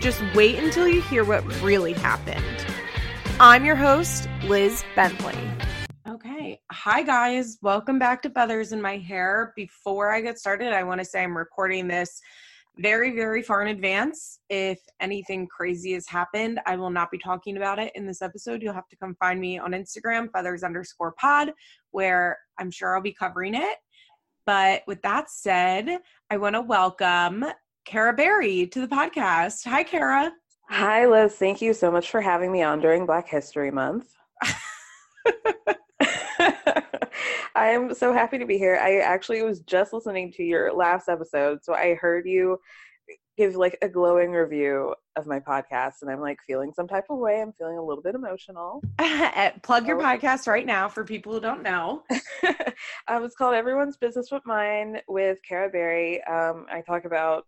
just wait until you hear what really happened. I'm your host, Liz Bentley. Okay. Hi, guys. Welcome back to Feathers in My Hair. Before I get started, I want to say I'm recording this very, very far in advance. If anything crazy has happened, I will not be talking about it in this episode. You'll have to come find me on Instagram, feathers underscore pod, where I'm sure I'll be covering it. But with that said, I want to welcome Kara Berry to the podcast. Hi, Kara. Hi, Liz. Thank you so much for having me on during Black History Month. I am so happy to be here. I actually was just listening to your last episode, so I heard you give like a glowing review of my podcast, and I'm like feeling some type of way. I'm feeling a little bit emotional. Plug your oh. podcast right now for people who don't know. um, it's called Everyone's Business But Mine with Kara Berry. Um, I talk about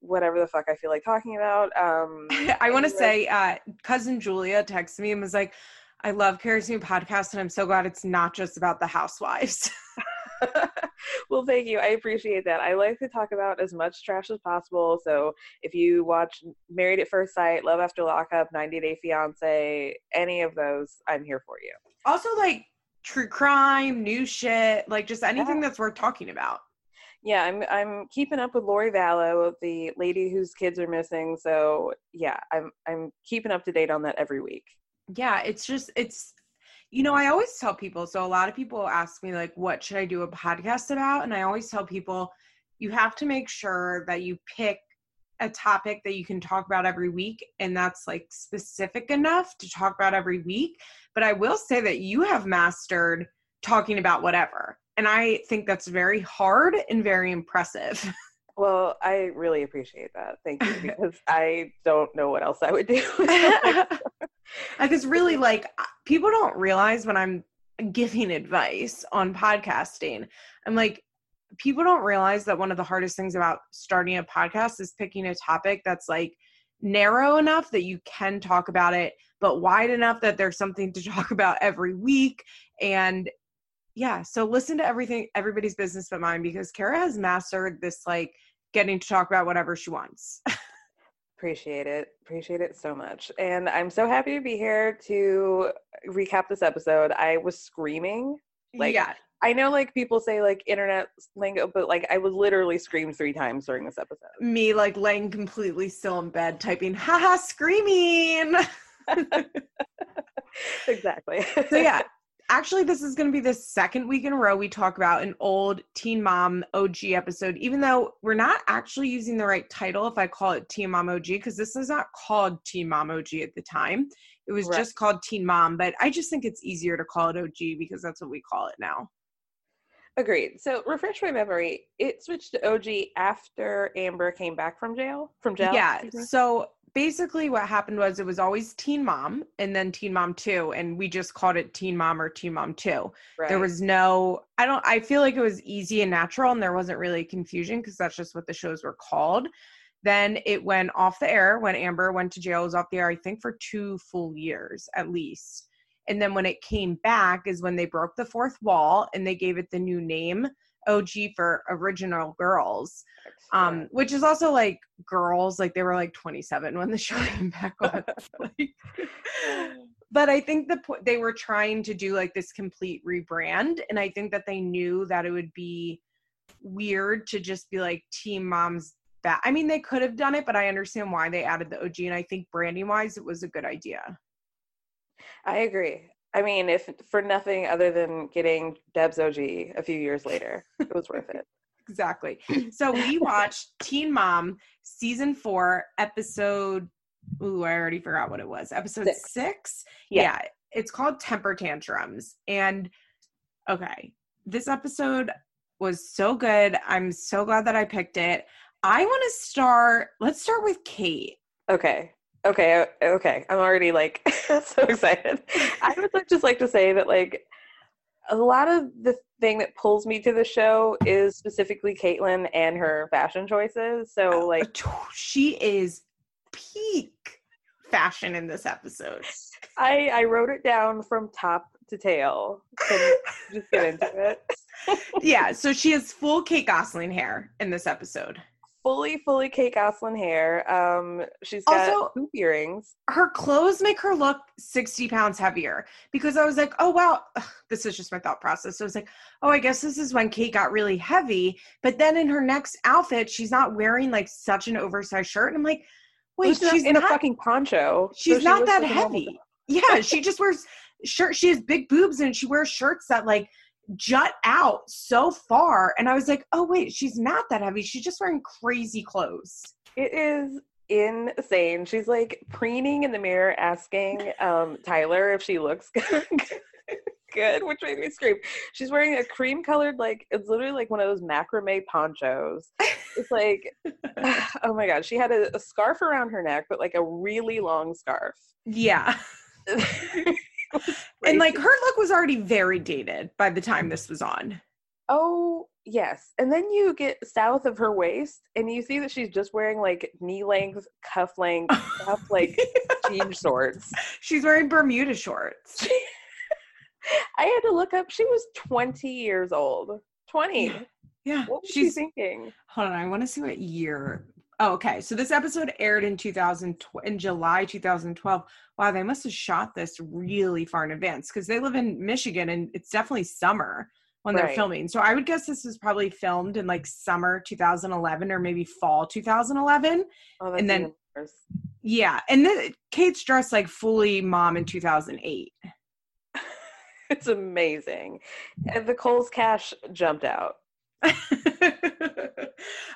whatever the fuck I feel like talking about. Um, I want to say, uh, cousin Julia texted me and was like, I love Kara's new podcast, and I'm so glad it's not just about the housewives. well, thank you. I appreciate that. I like to talk about as much trash as possible. So if you watch Married at First Sight, Love After Lockup, 90 Day Fiance, any of those, I'm here for you. Also, like true crime, new shit, like just anything yeah. that's worth talking about. Yeah, I'm I'm keeping up with Lori Vallow, the lady whose kids are missing. So yeah, I'm I'm keeping up to date on that every week. Yeah it's just it's you know i always tell people so a lot of people ask me like what should i do a podcast about? And i always tell people you have to make sure that you pick a topic that you can talk about every week and that's like specific enough to talk about every week. But i will say that you have mastered talking about whatever and i think that's very hard and very impressive Well, I really appreciate that. Thank you because I don't know what else I would do. Because really, like, people don't realize when I'm giving advice on podcasting, I'm like, people don't realize that one of the hardest things about starting a podcast is picking a topic that's like narrow enough that you can talk about it, but wide enough that there's something to talk about every week. And yeah, so listen to everything, everybody's business but mine, because Kara has mastered this like getting to talk about whatever she wants. Appreciate it. Appreciate it so much. And I'm so happy to be here to recap this episode. I was screaming. Like yeah. I know like people say like internet lingo, but like I was literally screamed three times during this episode. Me like laying completely still in bed typing haha screaming. exactly. so yeah, actually this is going to be the second week in a row we talk about an old teen mom og episode even though we're not actually using the right title if i call it teen mom og because this is not called teen mom og at the time it was right. just called teen mom but i just think it's easier to call it og because that's what we call it now agreed. So refresh my memory it switched to og after amber came back from jail from jail yeah so basically what happened was it was always teen mom and then teen mom 2 and we just called it teen mom or teen mom 2 right. there was no i don't i feel like it was easy and natural and there wasn't really confusion because that's just what the shows were called. Then it went off the air when amber went to jail. It was off the air i think for two full years at least and then when it came back is when they broke the fourth wall and they gave it the new name OG for original girls, um, which is also like girls, like they were like 27 when the show came back on. but I think the they were trying to do like this complete rebrand, and I think that they knew that it would be weird to just be like Teen Moms That I mean, they could have done it, but I understand why they added the OG, and I think branding wise, it was a good idea. I agree. I mean, if for nothing other than getting Deb's OG a few years later, it was worth it. exactly. So we watched Teen Mom season four, episode. Ooh, I already forgot what it was. Episode six. six? Yeah. yeah. It's called Temper Tantrums. And okay, this episode was so good. I'm so glad that I picked it. I want to start. Let's start with Kate. Okay. Okay, okay. I'm already like so excited. I would just like to say that like a lot of the thing that pulls me to the show is specifically Catelynn and her fashion choices. So uh, like she is peak fashion in this episode. I I wrote it down from top to tail. Can just get into it? yeah, so she has full Kate Gosselin hair in this episode fully, fully Kate Gosselin hair. Um, she's got also, hoop earrings. Her clothes make her look 60 pounds heavier because I was like, oh, wow, this is just my thought process. So I was like, oh, I guess this is when Kate got really heavy. But then in her next outfit, she's not wearing like such an oversized shirt. And I'm like, wait, she's in not, a fucking poncho. She's so not that heavy. Yeah, she just wears shirt. She has big boobs and she wears shirts that like jut out so far. And I was like, oh, wait, she's not that heavy. She's just wearing crazy clothes. It is insane. She's like preening in the mirror, asking um, Tyler if she looks good. good, which made me scream. She's wearing a cream colored, like, it's literally like one of those macrame ponchos. It's like, oh my God. She had a, a scarf around her neck, but like a really long scarf. Yeah. like her look was already very dated by the time this was on. Oh, yes. And then you get south of her waist and you see that she's just wearing like knee length, cuff length, cuff like jean shorts. She's wearing Bermuda shorts. I had to look up. She was 20 years old. 20. Yeah. yeah. What was she's, she thinking? Hold on. I want to see what year Oh, okay. So this episode aired in 2000 in July 2012. Wow, they must have shot this really far in advance because they live in Michigan and it's definitely summer when they're filming. So I would guess this was probably filmed in like summer 2011 or maybe fall 2011. Oh, and then yeah, and then Kate's dressed like fully mom in 2008. it's amazing. And the Kohl's cash jumped out.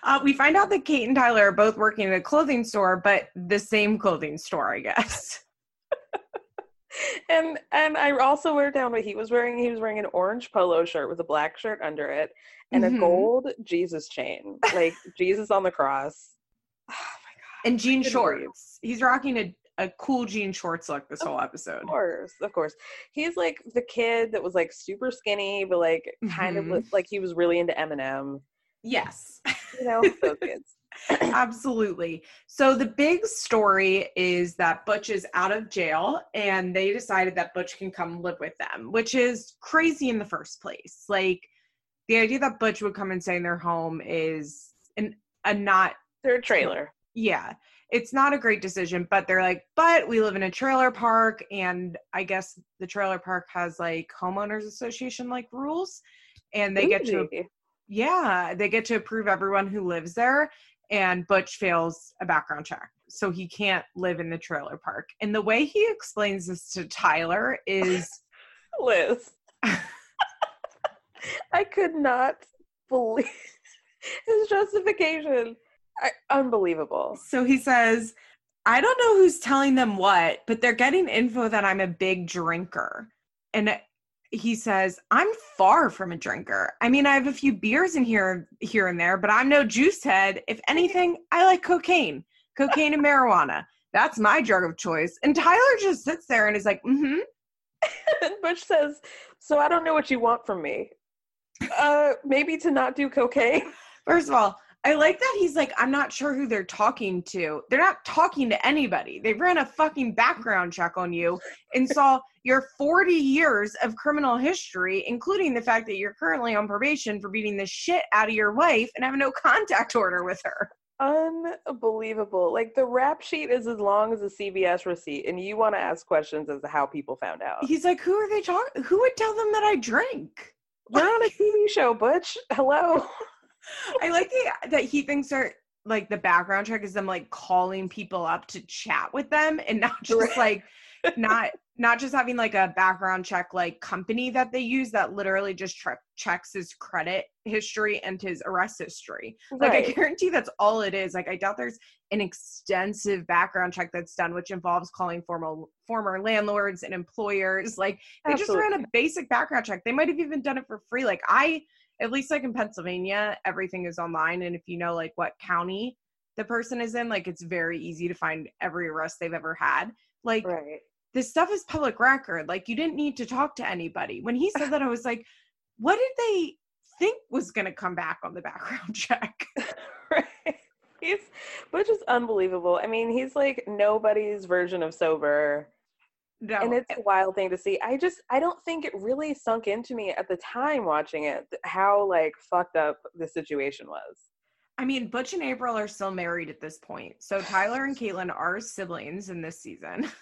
uh, we find out that Kate and Tyler are both working at a clothing store, but the same clothing store, I guess. and and I also wrote down what he was wearing. He was wearing an orange polo shirt with a black shirt under it and mm-hmm. a gold Jesus chain, like Jesus on the cross. Oh my god! And jean shorts. He's rocking a a cool jean shorts look this whole episode. Of course, of course. He's like the kid that was like super skinny, but like kind mm-hmm. of like he was really into Eminem. Yes. You know, those kids. Absolutely. So the big story is that Butch is out of jail and they decided that Butch can come live with them, which is crazy in the first place. Like the idea that Butch would come and stay in their home is an a not their trailer. Yeah it's not a great decision, but they're like, but we live in a trailer park, and I guess the trailer park has like homeowners association like rules, and they get to, yeah, they get to approve everyone who lives there. And Butch fails a background check, so he can't live in the trailer park. And the way he explains this to Tyler is, Liz, I could not believe his justification unbelievable. So he says, I don't know who's telling them what, but they're getting info that I'm a big drinker. And he says, I'm far from a drinker. I mean, I have a few beers in here here and there, but I'm no juice head. If anything, I like cocaine. Cocaine and marijuana. That's my drug of choice. And Tyler just sits there and is like, mm-hmm. and Butch says, So I don't know what you want from me. Uh maybe to not do cocaine. First of all, I like that he's like, I'm not sure who they're talking to. They're not talking to anybody. They ran a fucking background check on you and saw your 40 years of criminal history, including the fact that you're currently on probation for beating the shit out of your wife and have no contact order with her. Unbelievable. Like the rap sheet is as long as a CVS receipt, and you want to ask questions as to how people found out. He's like, Who are they talking? Who would tell them that I drink? We're on a TV show, Butch. Hello. I like the, that he thinks are like the background check is them like calling people up to chat with them and not just like not not just having like a background check like company that they use that literally just tre- checks his credit history and his arrest history. Right. Like I guarantee that's all it is. Like I doubt there's an extensive background check that's done which involves calling formal former landlords and employers. Like they Absolutely. just ran a basic background check. They might have even done it for free. Like I at least like in Pennsylvania, everything is online. And if you know like what county the person is in, like it's very easy to find every arrest they've ever had. Like right. this stuff is public record. Like you didn't need to talk to anybody. When he said that, I was like, what did they think was going to come back on the background check? right. He's, which is unbelievable. I mean, he's like nobody's version of sober. No. And it's a wild thing to see. I just I don't think it really sunk into me at the time watching it how like fucked up the situation was. I mean, Butch and April are still married at this point. So Tyler and Catelynn are siblings in this season.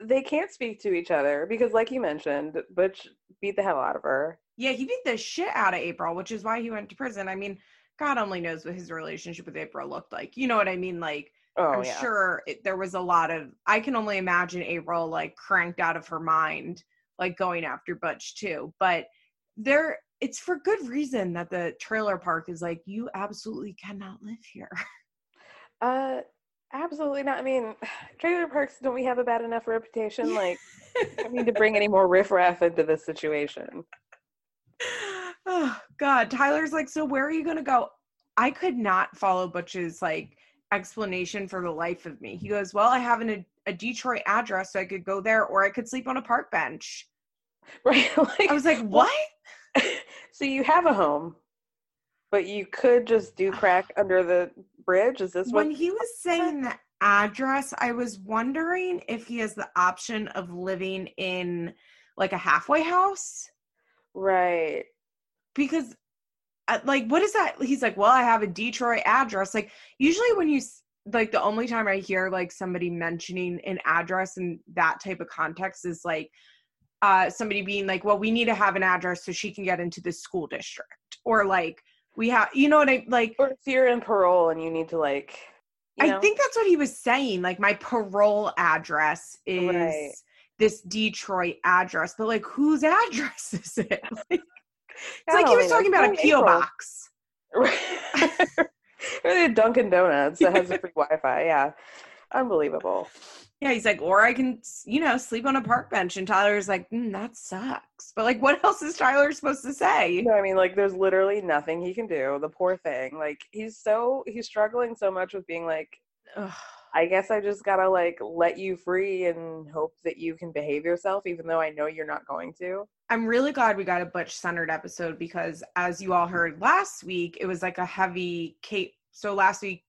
They can't speak to each other because like you mentioned, Butch beat the hell out of her. Yeah, he beat the shit out of April, which is why he went to prison. I mean, God only knows what his relationship with April looked like. You know what I mean? Like Oh, I'm yeah. sure it, there was a lot of. I can only imagine April like cranked out of her mind, like going after Butch too. But there, it's for good reason that the trailer park is like you absolutely cannot live here. Uh, absolutely not. I mean, trailer parks don't we have a bad enough reputation? Like, I need to bring any more riffraff into this situation. Oh God, Tyler's like, so where are you gonna go? I could not follow Butch's like explanation for the life of me. He goes, Well, I have an, a Detroit address, so I could go there or I could sleep on a park bench. Right. like, I was like, What? so you have a home, but you could just do crack under the bridge? Is this when he was saying the address? I was wondering if he has the option of living in like a halfway house. Right. Because like what is that? He's like well i have a detroit address. Like usually when you like the only time i hear like somebody mentioning an address in that type of context is like uh somebody being like well we need to have an address so she can get into the school district. Or like we have you know what i like or if you're in parole and you need to like you know? i think that's what he was saying like my parole address is right. this detroit address. But like whose address is it? Like, it's like he was talking about a PO box. or the Dunkin' Donuts that has a free Wi-Fi. Yeah, unbelievable. Yeah, he's like, or I can, you know, sleep on a park bench. And Tyler's like, mm, that sucks. But like, what else is Tyler supposed to say? No, I mean, like, there's literally nothing he can do. The poor thing. Like, he's so he's struggling so much with being like, Ugh. I guess I just gotta like let you free and hope that you can behave yourself, even though I know you're not going to. I'm really glad we got a Butch centered episode because, as you all heard last week, it was like a heavy Kate. So last week,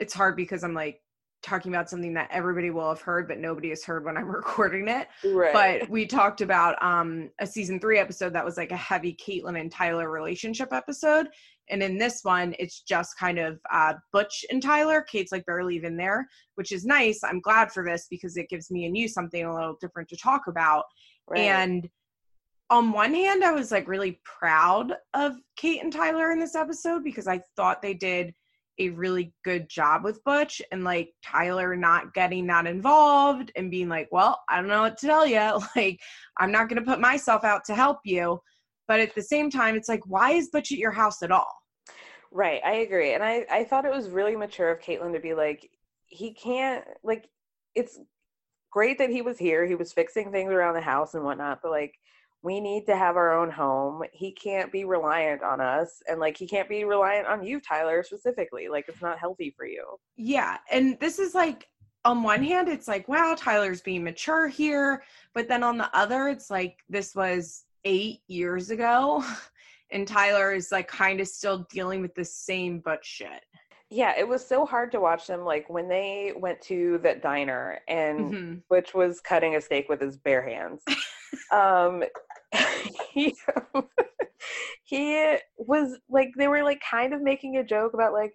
it's hard because I'm like talking about something that everybody will have heard, but nobody has heard when I'm recording it. Right. But we talked about um, a season three episode that was like a heavy Catelynn and Tyler relationship episode. And in this one, it's just kind of uh, Butch and Tyler. Kate's like barely even there, which is nice. I'm glad for this because it gives me and you something a little different to talk about. Right. And on one hand, I was like really proud of Kate and Tyler in this episode because I thought they did a really good job with Butch and like Tyler not getting that involved and being like, well, I don't know what to tell you. Like, I'm not going to put myself out to help you. But at the same time, it's like, why is Butch at your house at all? Right. I agree. And I, I thought it was really mature of Catelynn to be like, he can't, like, it's great that he was here. He was fixing things around the house and whatnot. But like, we need to have our own home. He can't be reliant on us. And like, he can't be reliant on you, Tyler, specifically. Like, it's not healthy for you. Yeah. And this is like, on one hand, it's like, wow, Tyler's being mature here. But then on the other, it's like, this was eight years ago. And Tyler is like kind of still dealing with the same but shit. Yeah, it was so hard to watch them like when they went to that diner and mm-hmm. Butch was cutting a steak with his bare hands. um he he was like they were like kind of making a joke about like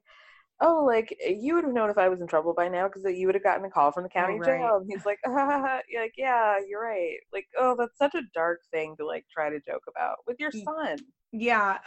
oh, like you would have known if I was in trouble by now because you would have gotten a call from the county oh, right. jail. And he's like, ah, like, yeah, you're right. Like, oh, that's such a dark thing to like try to joke about with your son. Yeah,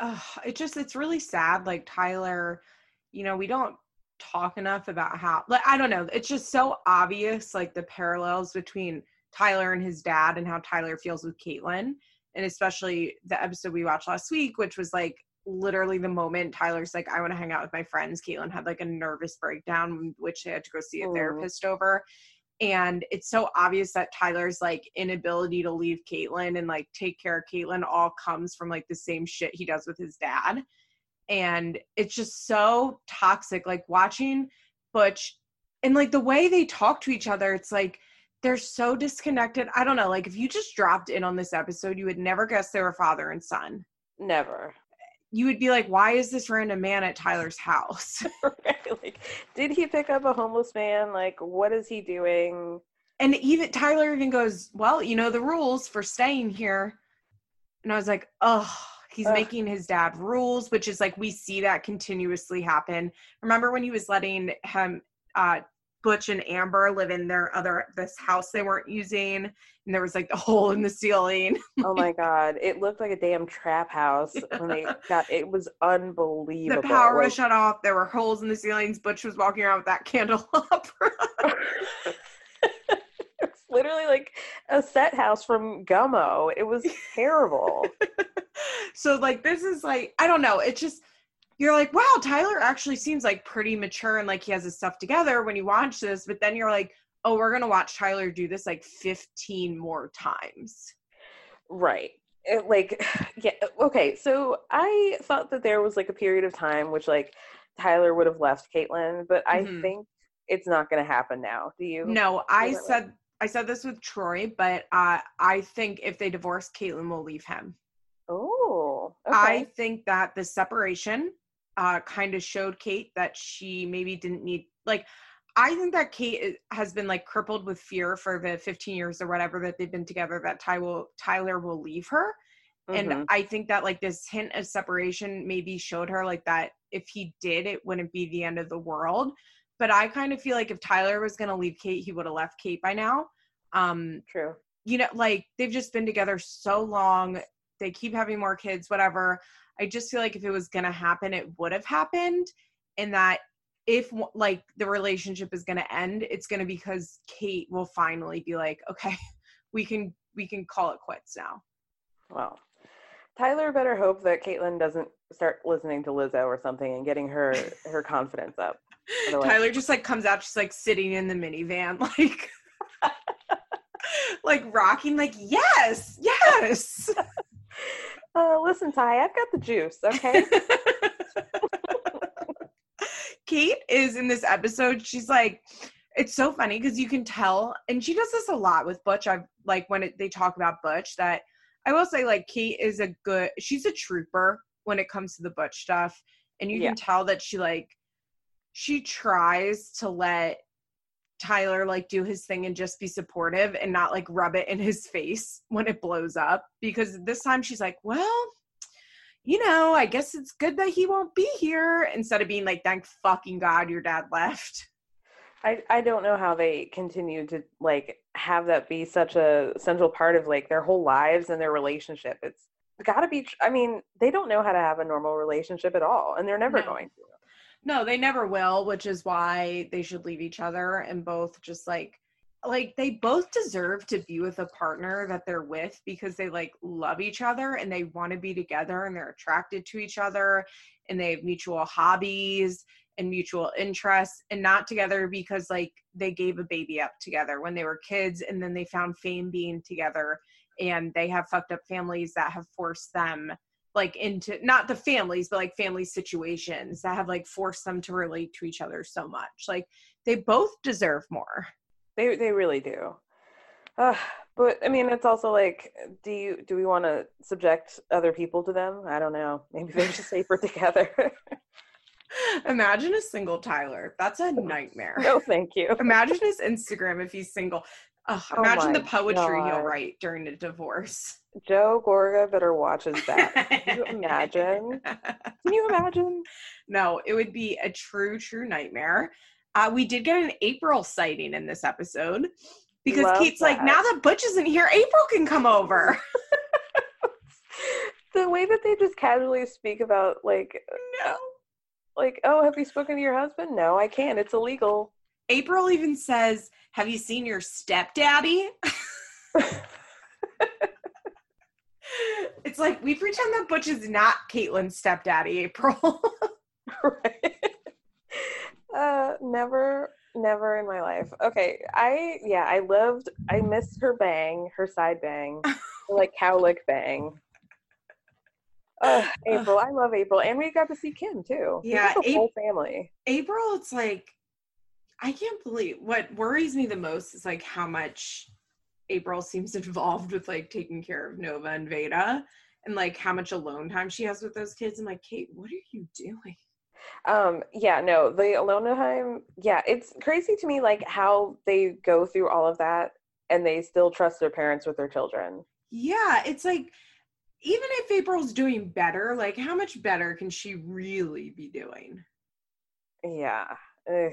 it just it's really sad. Like Tyler, you know, we don't talk enough about how like I don't know. It's just so obvious, like the parallels between Tyler and his dad and how Tyler feels with Catelynn. And especially the episode we watched last week, which was like literally the moment Tyler's like, I want to hang out with my friends, Catelynn had like a nervous breakdown, which they had to go see a mm. therapist over. And it's so obvious that Tyler's like inability to leave Catelynn and like take care of Catelynn all comes from like the same shit he does with his dad. And it's just so toxic. Like watching Butch and like the way they talk to each other, it's like they're so disconnected. I don't know. Like if you just dropped in on this episode, you would never guess they were father and son. Never. You would be like, why is this random man at Tyler's house? right. Like, did he pick up a homeless man? Like, what is he doing? And even Tyler even goes, Well, you know the rules for staying here. And I was like, Oh, he's Ugh. making his dad rules, which is like we see that continuously happen. Remember when he was letting him uh Butch and Amber live in their other this house they weren't using, and there was like the hole in the ceiling. oh my god, it looked like a damn trap house when they got. It was unbelievable. The power like, was shut off. There were holes in the ceilings. Butch was walking around with that candle up. it's literally like a set house from Gummo. It was terrible. so like this is like I don't know. It's just you're like, wow, Tyler actually seems like pretty mature and like he has his stuff together when you watch this. But then you're like, oh, we're gonna watch Tyler do this like 15 more times. Right. It, like, yeah. Okay. So I thought that there was like a period of time which like Tyler would have left Catelynn, but mm-hmm. I think it's not going to happen now. Do you? No, I said I said this with Troy, but uh, I think if they divorce, Catelynn will leave him. Oh, okay. I think that the separation uh, kind of showed Kate that she maybe didn't need like I think that Kate has been like crippled with fear for the 15 years or whatever that they've been together that Ty will, Tyler will leave her. Mm-hmm. And I think that like this hint of separation maybe showed her like that if he did, it wouldn't be the end of the world. But I kind of feel like if Tyler was going to leave Kate, he would have left Kate by now. Um, True. You know, like they've just been together so long. They keep having more kids, whatever. I just feel like if it was going to happen, it would have happened. And that if like the relationship is going to end, it's going to be because Kate will finally be like, okay, we can we can call it quits now. Well, Tyler better hope that Catelynn doesn't start listening to Lizzo or something and getting her her confidence up. Otherwise- Tyler just like comes out, just like sitting in the minivan, like like rocking, like yes, yes. Uh, listen, Ty, I've got the juice, okay? Kate is in this episode, she's like, it's so funny because you can tell, and she does this a lot with Butch. I've like when it, they talk about Butch, that I will say, like, Kate is a good, she's a trooper when it comes to the Butch stuff. And you yeah. can tell that she, like, she tries to let Tyler like do his thing and just be supportive and not like rub it in his face when it blows up because this time she's like, well, you know, I guess it's good that he won't be here instead of being like, thank fucking God your dad left. I, I don't know how they continue to like have that be such a central part of like their whole lives and their relationship. It's got to be. I mean, they don't know how to have a normal relationship at all, and they're never no. going to. No, they never will, which is why they should leave each other and both just like like they both deserve to be with a partner that they're with because they like love each other and they want to be together and they're attracted to each other and they have mutual hobbies and mutual interests and not together because like they gave a baby up together when they were kids and then they found fame being together and they have fucked up families that have forced them like into not the families but like family situations that have like forced them to relate to each other so much. Like they both deserve more. They they really do. Uh, but i mean it's also like do you do we want to subject other people to them? I don't know. Maybe they're just safer together. Imagine a single tyler. That's a nightmare. No thank you. Imagine his instagram if he's single oh imagine the poetry God. he'll write during a divorce Joe Gorga better watch his back. Can you imagine? Can you imagine? No, it would be a true, true nightmare. Uh, we did get an April sighting in this episode because Love Kate's that. like, now that Butch isn't here, April can come over. the way that they just casually speak about, like, no, like, oh, have you spoken to your husband? No, I can't. It's illegal. April even says, "Have you seen your stepdaddy?" it's like we pretend that Butch is not Catelynn's stepdaddy, April. right. Uh, never, never in my life. Okay, I yeah, I loved. I missed her bang, her side bang, like cowlick bang. Uh, April, I love April, and we got to see Kim too. Yeah, the whole family. April, it's like I can't believe what worries me the most is like how much April seems involved with like taking care of Nova and Vaeda and like how much alone time she has with those kids. I'm like, Kate, what are you doing? Um, yeah, no, the alone time, yeah, it's crazy to me like how they go through all of that and they still trust their parents with their children. Yeah, it's like even if April's doing better, like how much better can she really be doing? Yeah. Ugh.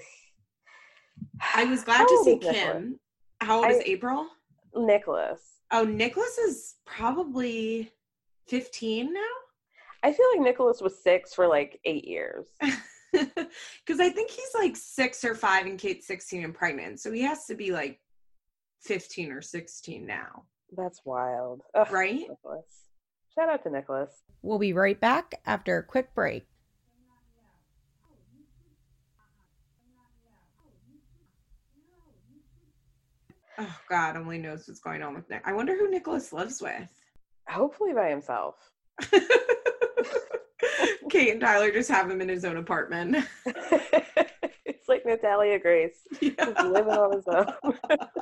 I was glad to see Kim. How old I, is April? Nicholas. Oh, Nicholas is probably 15 now? I feel like Nicholas was six for like eight years. Because I think he's like six or five and Kate's 16 and pregnant. So he has to be like 15 or 16 now. That's wild. Ugh, right? Nicholas. Shout out to Nicholas. We'll be right back after a quick break. Oh God, only knows what's going on with Nick. I wonder who Nicholas lives with. Hopefully by himself. Kate and Tyler just have him in his own apartment. it's like Natalia Grace. Yeah. living on his own.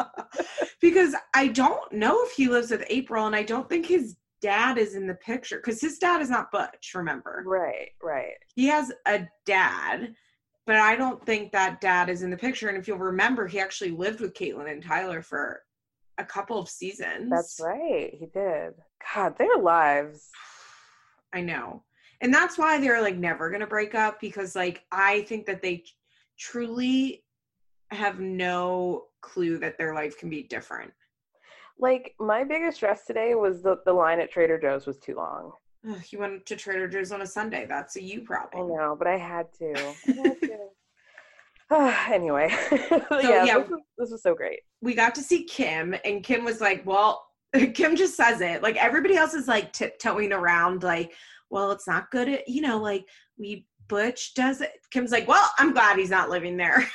because I don't know if he lives with April, and I don't think his dad is in the picture because his dad is not Butch, remember? Right, right. He has a dad but I don't think that dad is in the picture. And if you'll remember, he actually lived with Catelynn and Tyler for a couple of seasons. That's right. He did. God, their lives. I know. And that's why they're like never going to break up because like I think that they truly have no clue that their life can be different. Like my biggest stress today was that the line at Trader Joe's was too long. Ugh, you went to Trader Joe's on a Sunday. That's a you problem. I know, but I had to. I had to. anyway, so, yeah, yeah this, was, this was so great. We got to see Kim, and Kim was like, "Well, Kim just says it. Like everybody else is like tiptoeing around, like, well, it's not good at you know, like we Butch does it. Kim's like, well, I'm glad he's not living there.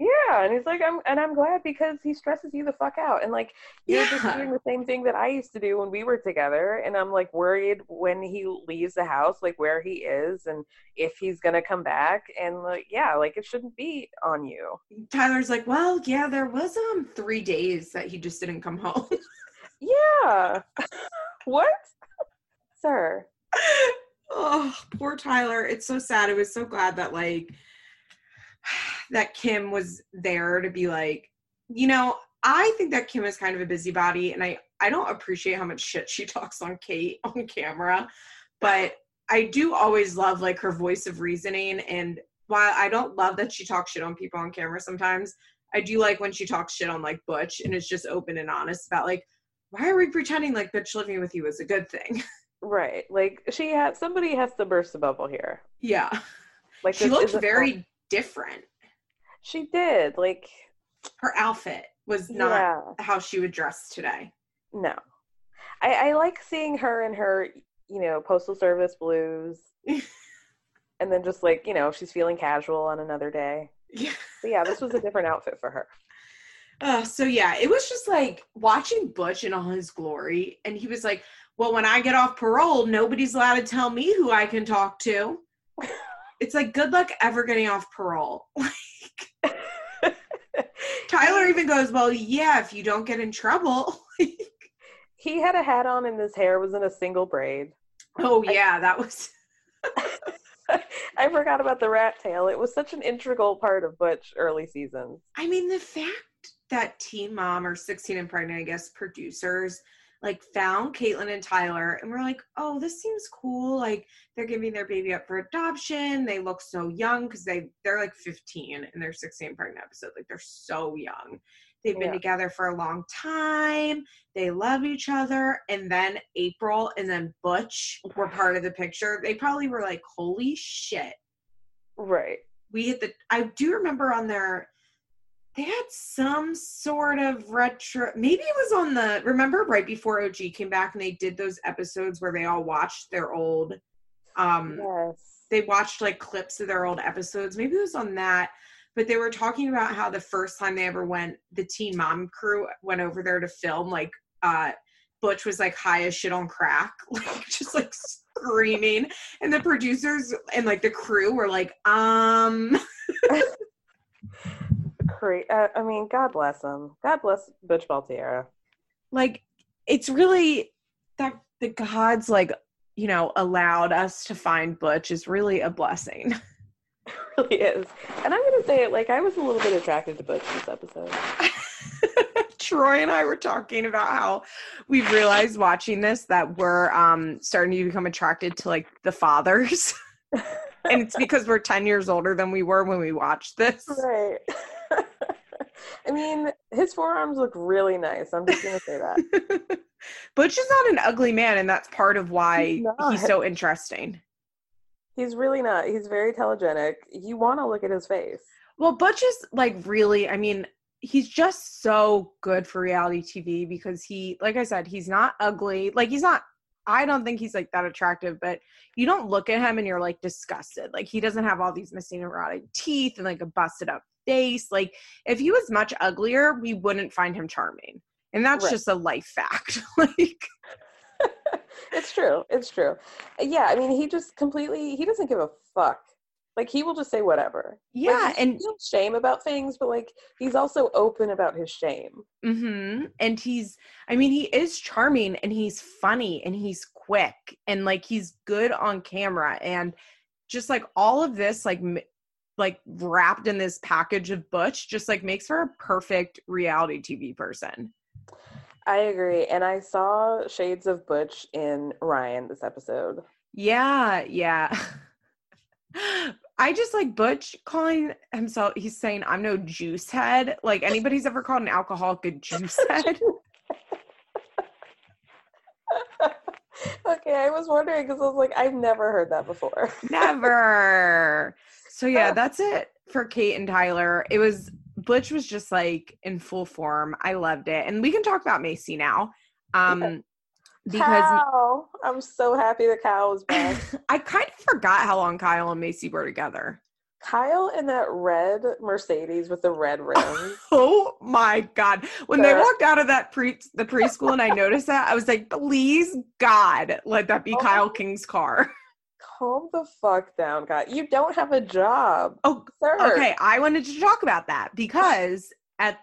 Yeah, and he's like, I'm and I'm glad because he stresses you the fuck out. And like you're yeah. just doing the same thing that I used to do when we were together. And I'm like worried when he leaves the house, like where he is and if he's gonna come back. And like, yeah, like it shouldn't be on you. Tyler's like, Well, yeah, there was um three days that he just didn't come home. yeah. what? Sir. Oh, poor Tyler. It's so sad. I was so glad that like that Kim was there to be like, you know, I think that Kim is kind of a busybody and I I don't appreciate how much shit she talks on Kate on camera, but I do always love like her voice of reasoning and while I don't love that she talks shit on people on camera sometimes, I do like when she talks shit on like Butch and is just open and honest about like why are we pretending like Butch living with you is a good thing? Right. Like she had somebody has to burst the bubble here. Yeah. Like she looked very different. She did. Like her outfit was not yeah. how she would dress today. No. I, I like seeing her in her, you know, postal service blues. and then just like, you know, she's feeling casual on another day. Yeah. But yeah, this was a different outfit for her. Uh, so yeah, it was just like watching Butch in all his glory, and he was like, "Well, when I get off parole, nobody's allowed to tell me who I can talk to." it's like good luck ever getting off parole. Like Tyler even goes, Well, yeah, if you don't get in trouble. he had a hat on and his hair was in a single braid. Oh yeah, I, that was I forgot about the rat tail. It was such an integral part of Butch early seasons. I mean, the fact that Teen Mom or 16 and Pregnant, I guess, producers like found Catelynn and Tyler and we're like, oh, this seems cool. Like they're giving their baby up for adoption. They look so young because they they're like 15 and they're 16 pregnant episode. Like they're so young. They've been yeah. together for a long time. They love each other. And then April and then Butch were part of the picture. They probably were like, holy shit. Right. We hit the I do remember on their they had some sort of retro maybe it was on the remember right before og came back and they did those episodes where they all watched their old um yes. they watched like clips of their old episodes. Maybe it was on that but they were talking about how the first time they ever went the teen mom crew went over there to film like uh butch was like high as shit on crack like just like screaming. And the producers and like the crew were like um Uh, I mean, God bless him. God bless Butch Baltierra. Like, it's really that the gods, like, you know, allowed us to find Butch is really a blessing. It really is. And I'm going to say it like I was a little bit attracted to Butch this episode. Troy and I were talking about how we've realized watching this that we're um, starting to become attracted to like the fathers. and it's because we're 10 years older than we were when we watched this. Right. I mean, his forearms look really nice. I'm just going to say that. Butch is not an ugly man, and that's part of why he's, he's so interesting. He's really not. He's very telegenic. You want to look at his face. Well, Butch is like really, I mean, he's just so good for reality TV because he, like I said, he's not ugly. Like he's not. I don't think he's like that attractive, but you don't look at him and you're like disgusted. Like he doesn't have all these missing and rotting teeth and like a busted up face. Like if he was much uglier, we wouldn't find him charming. And that's right. just a life fact. like it's true. It's true. Yeah, I mean, he just completely he doesn't give a fuck like he will just say whatever. Yeah, like, and shame about things, but like he's also open about his shame. Mm-hmm. And he's, I mean, he is charming and he's funny and he's quick and like he's good on camera and just like all of this, like like wrapped in this package of Butch, just like makes for a perfect reality TV person. I agree, and I saw shades of Butch in Ryan this episode. Yeah, yeah. I just like Butch calling himself, he's saying, I'm no juice head. Like anybody's ever called an alcoholic a juice head? okay, I was wondering because I was like, I've never heard that before. never. So yeah, that's it for Kate and Tyler. It was Butch was just like in full form. I loved it. And we can talk about Maci now. Um because Kyle. I'm so happy that Kyle was back. I kind of forgot how long Kyle and Maci were together. Kyle in that red Mercedes with the red rims. oh my god! When they walked out of that pre the preschool and I noticed that, I was like, "Please God, let that be oh. Kyle King's car." Calm the fuck down, guy. You don't have a job. Oh, sir. okay. I wanted to talk about that because at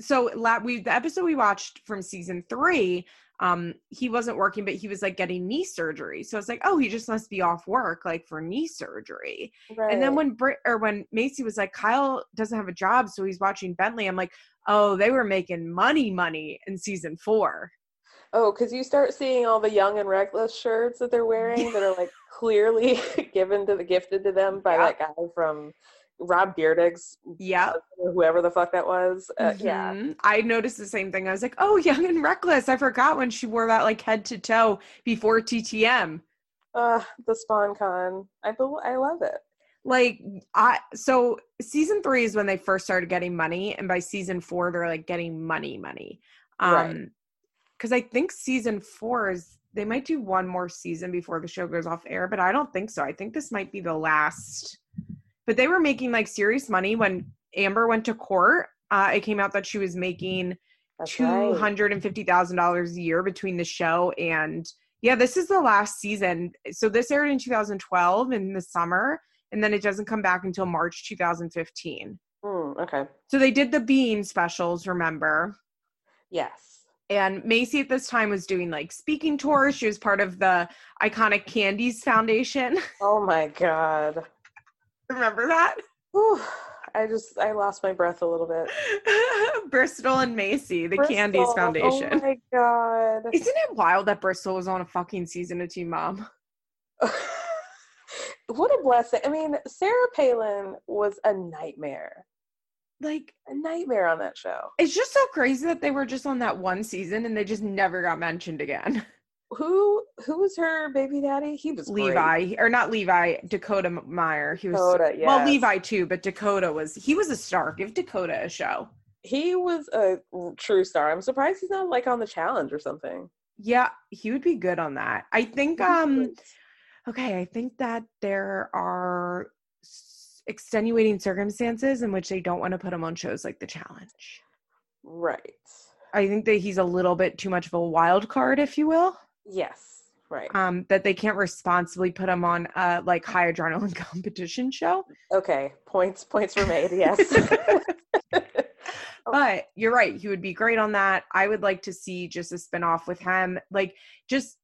so we the episode we watched from season three um he wasn't working but he was like getting knee surgery so it's like oh he just must be off work like for knee surgery right. and then when Brit or when Maci was like Kyle doesn't have a job so he's watching Bentley I'm like oh they were making money money in season 4 oh cuz you start seeing all the young and reckless shirts that they're wearing that are like clearly given to the gifted to them by yeah. that guy from Rob Dyrdek's, yeah, whoever the fuck that was. Uh, mm-hmm. Yeah, I noticed the same thing. I was like, oh, Young and Reckless. I forgot when she wore that like head to toe before TTM. Uh, the sponcon. I I love it. Like I so season three is when they first started getting money, and by season four they're like getting money, money. Um, right. Because I think season four is they might do one more season before the show goes off air, but I don't think so. I think this might be the last but they were making like serious money when Amber went to court. Uh, it came out that she was making two hundred and fifty thousand dollars a year between the show and yeah, this is the last season. So this aired in 2012 in the summer, and then it doesn't come back until March 2015. Mm, okay. So they did the Bean specials, remember? Yes. And Maci at this time was doing like speaking tours. She was part of the Iconic Candie's Foundation. Oh my God. Remember that? Whew. I just I lost my breath a little bit. Bristol and Maci, the Bristol. Candie's oh Foundation. Oh my god. Isn't it wild that Bristol was on a fucking season of Teen Mom? what a blessing. I mean, Sarah Palin was a nightmare. Like a nightmare on that show. It's just so crazy that they were just on that one season and they just never got mentioned again. who who was her baby daddy? He was Levi great. or not Levi, Dakota Meyer. He was Dakota, yes. well Levi too, but Dakota was he was a star. Give Dakota a show. He was a true star. I'm surprised he's not like on the challenge or something. Yeah, he would be good on that. I think um okay, I think that there are extenuating circumstances in which they don't want to put him on shows like the challenge. Right. I think that he's a little bit too much of a wild card, if you will. Yes, right. Um, that they can't responsibly put him on a like high adrenaline competition show. Okay, points points were made. Yes. But you're right. He would be great on that. I would like to see just a spinoff with him. Like, just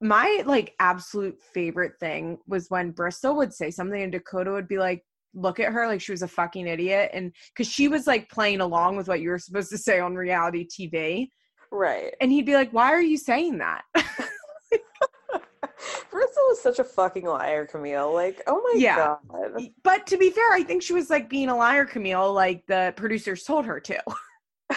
my like absolute favorite thing was when Bristol would say something and Dakota would be like, look at her like she was a fucking idiot. And because she was like playing along with what you were supposed to say on reality TV. Right. And he'd be like, why are you saying that? Bristol was such a fucking liar, Camille. Like, oh my yeah. god. But to be fair, I think she was like being a liar, Camille, like the producers told her to.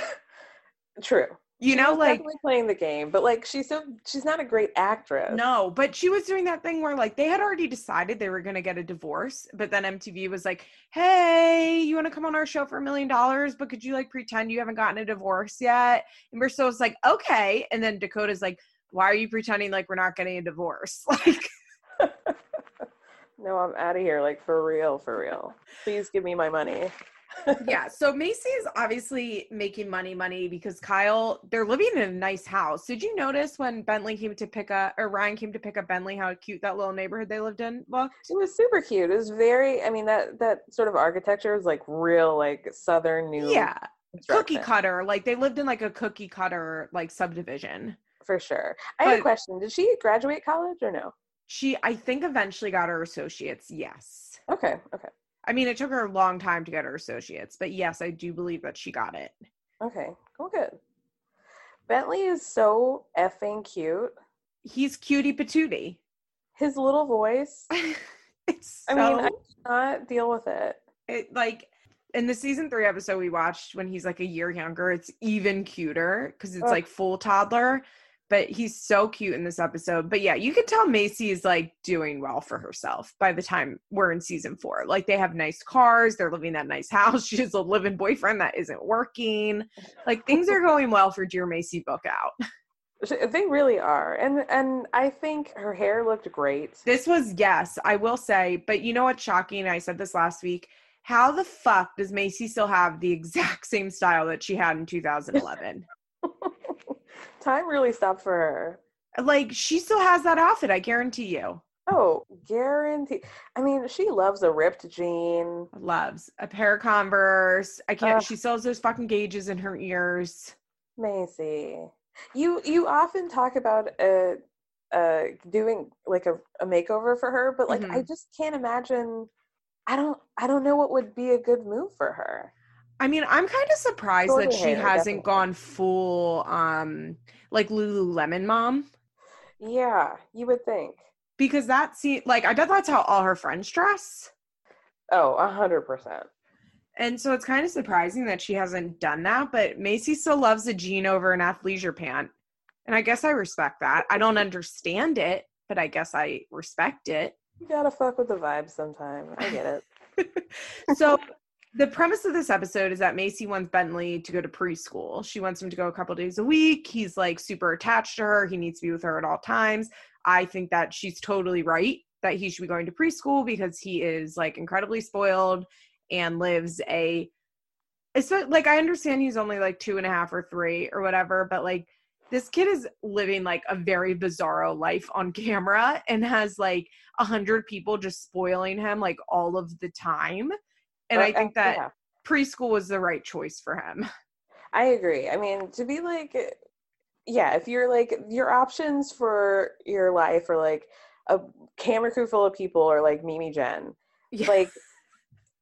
True. You know, like playing the game, but like she's so she's not a great actress. No, but she was doing that thing where like they had already decided they were gonna get a divorce, but then MTV was like, "Hey, you want to come on our show for a million dollars? But could you like pretend you haven't gotten a divorce yet?" And Bristol was like, "Okay," and then Dakota's like, why are you pretending like we're not getting a divorce? Like, no, I'm out of here. Like, for real, for real. Please give me my money. Yeah. So Maci is obviously making money, money because Kyle, they're living in a nice house. Did you notice when Bentley came to pick up, or Ryan came to pick up Bentley, how cute that little neighborhood they lived in looked? It was super cute. It was very, I mean, that, that sort of architecture was like real, like Southern New. Yeah. Cookie cutter. Like they lived in like a cookie cutter, like subdivision for sure. I but have a question. Did she graduate college or no? She, I think, eventually got her associates. Yes. Okay. Okay. I mean, it took her a long time to get her associates, but yes, I do believe that she got it. Okay. Cool. Good. Bentley is so effing cute. He's cutie patootie. His little voice. it's. So, I mean, I cannot deal with it. It like in the season three episode we watched when he's like a year younger. It's even cuter because it's Ugh. like full toddler but he's so cute in this episode. But yeah, you can tell Maci is like doing well for herself by the time we're in season four. Like they have nice cars, they're living that nice house. She has a living boyfriend that isn't working. Like things are going well for Dear Maci book out. They really are. And and I think her hair looked great. This was yes, I will say, but you know what's shocking? I said this last week. How the fuck does Maci still have the exact same style that she had in 2011? Time really stopped for her. Like she still has that outfit, I guarantee you. Oh, guarantee. I mean, she loves a ripped jean. Loves a pair of Converse. I can't. Uh, she sells those fucking gauges in her ears. Maci, you you often talk about uh uh doing like a, a makeover for her, but like mm-hmm. I just can't imagine. I don't I don't know what would be a good move for her. I mean, I'm kind of surprised that she hair, hasn't definitely. gone full um like Lululemon mom. Yeah, you would think. Because that see like I bet that's how all her friends dress. Oh, a hundred percent. And so it's kind of surprising that she hasn't done that, but Maci still loves a jean over an athleisure pant. And I guess I respect that. I don't understand it, but I guess I respect it. You gotta fuck with the vibe sometime. I get it. so the premise of this episode is that Maci wants Bentley to go to preschool. She wants him to go a couple days a week. He's like super attached to her. He needs to be with her at all times. I think that she's totally right that he should be going to preschool because he is like incredibly spoiled and lives a it's like I understand he's only like two and a half or three or whatever, but like this kid is living like a very bizarro life on camera and has like a hundred people just spoiling him like all of the time and I think that yeah. preschool was the right choice for him. I agree. I mean, to be like, yeah, if you're like your options for your life are like a camera crew full of people or like Mimi Jen, yeah. like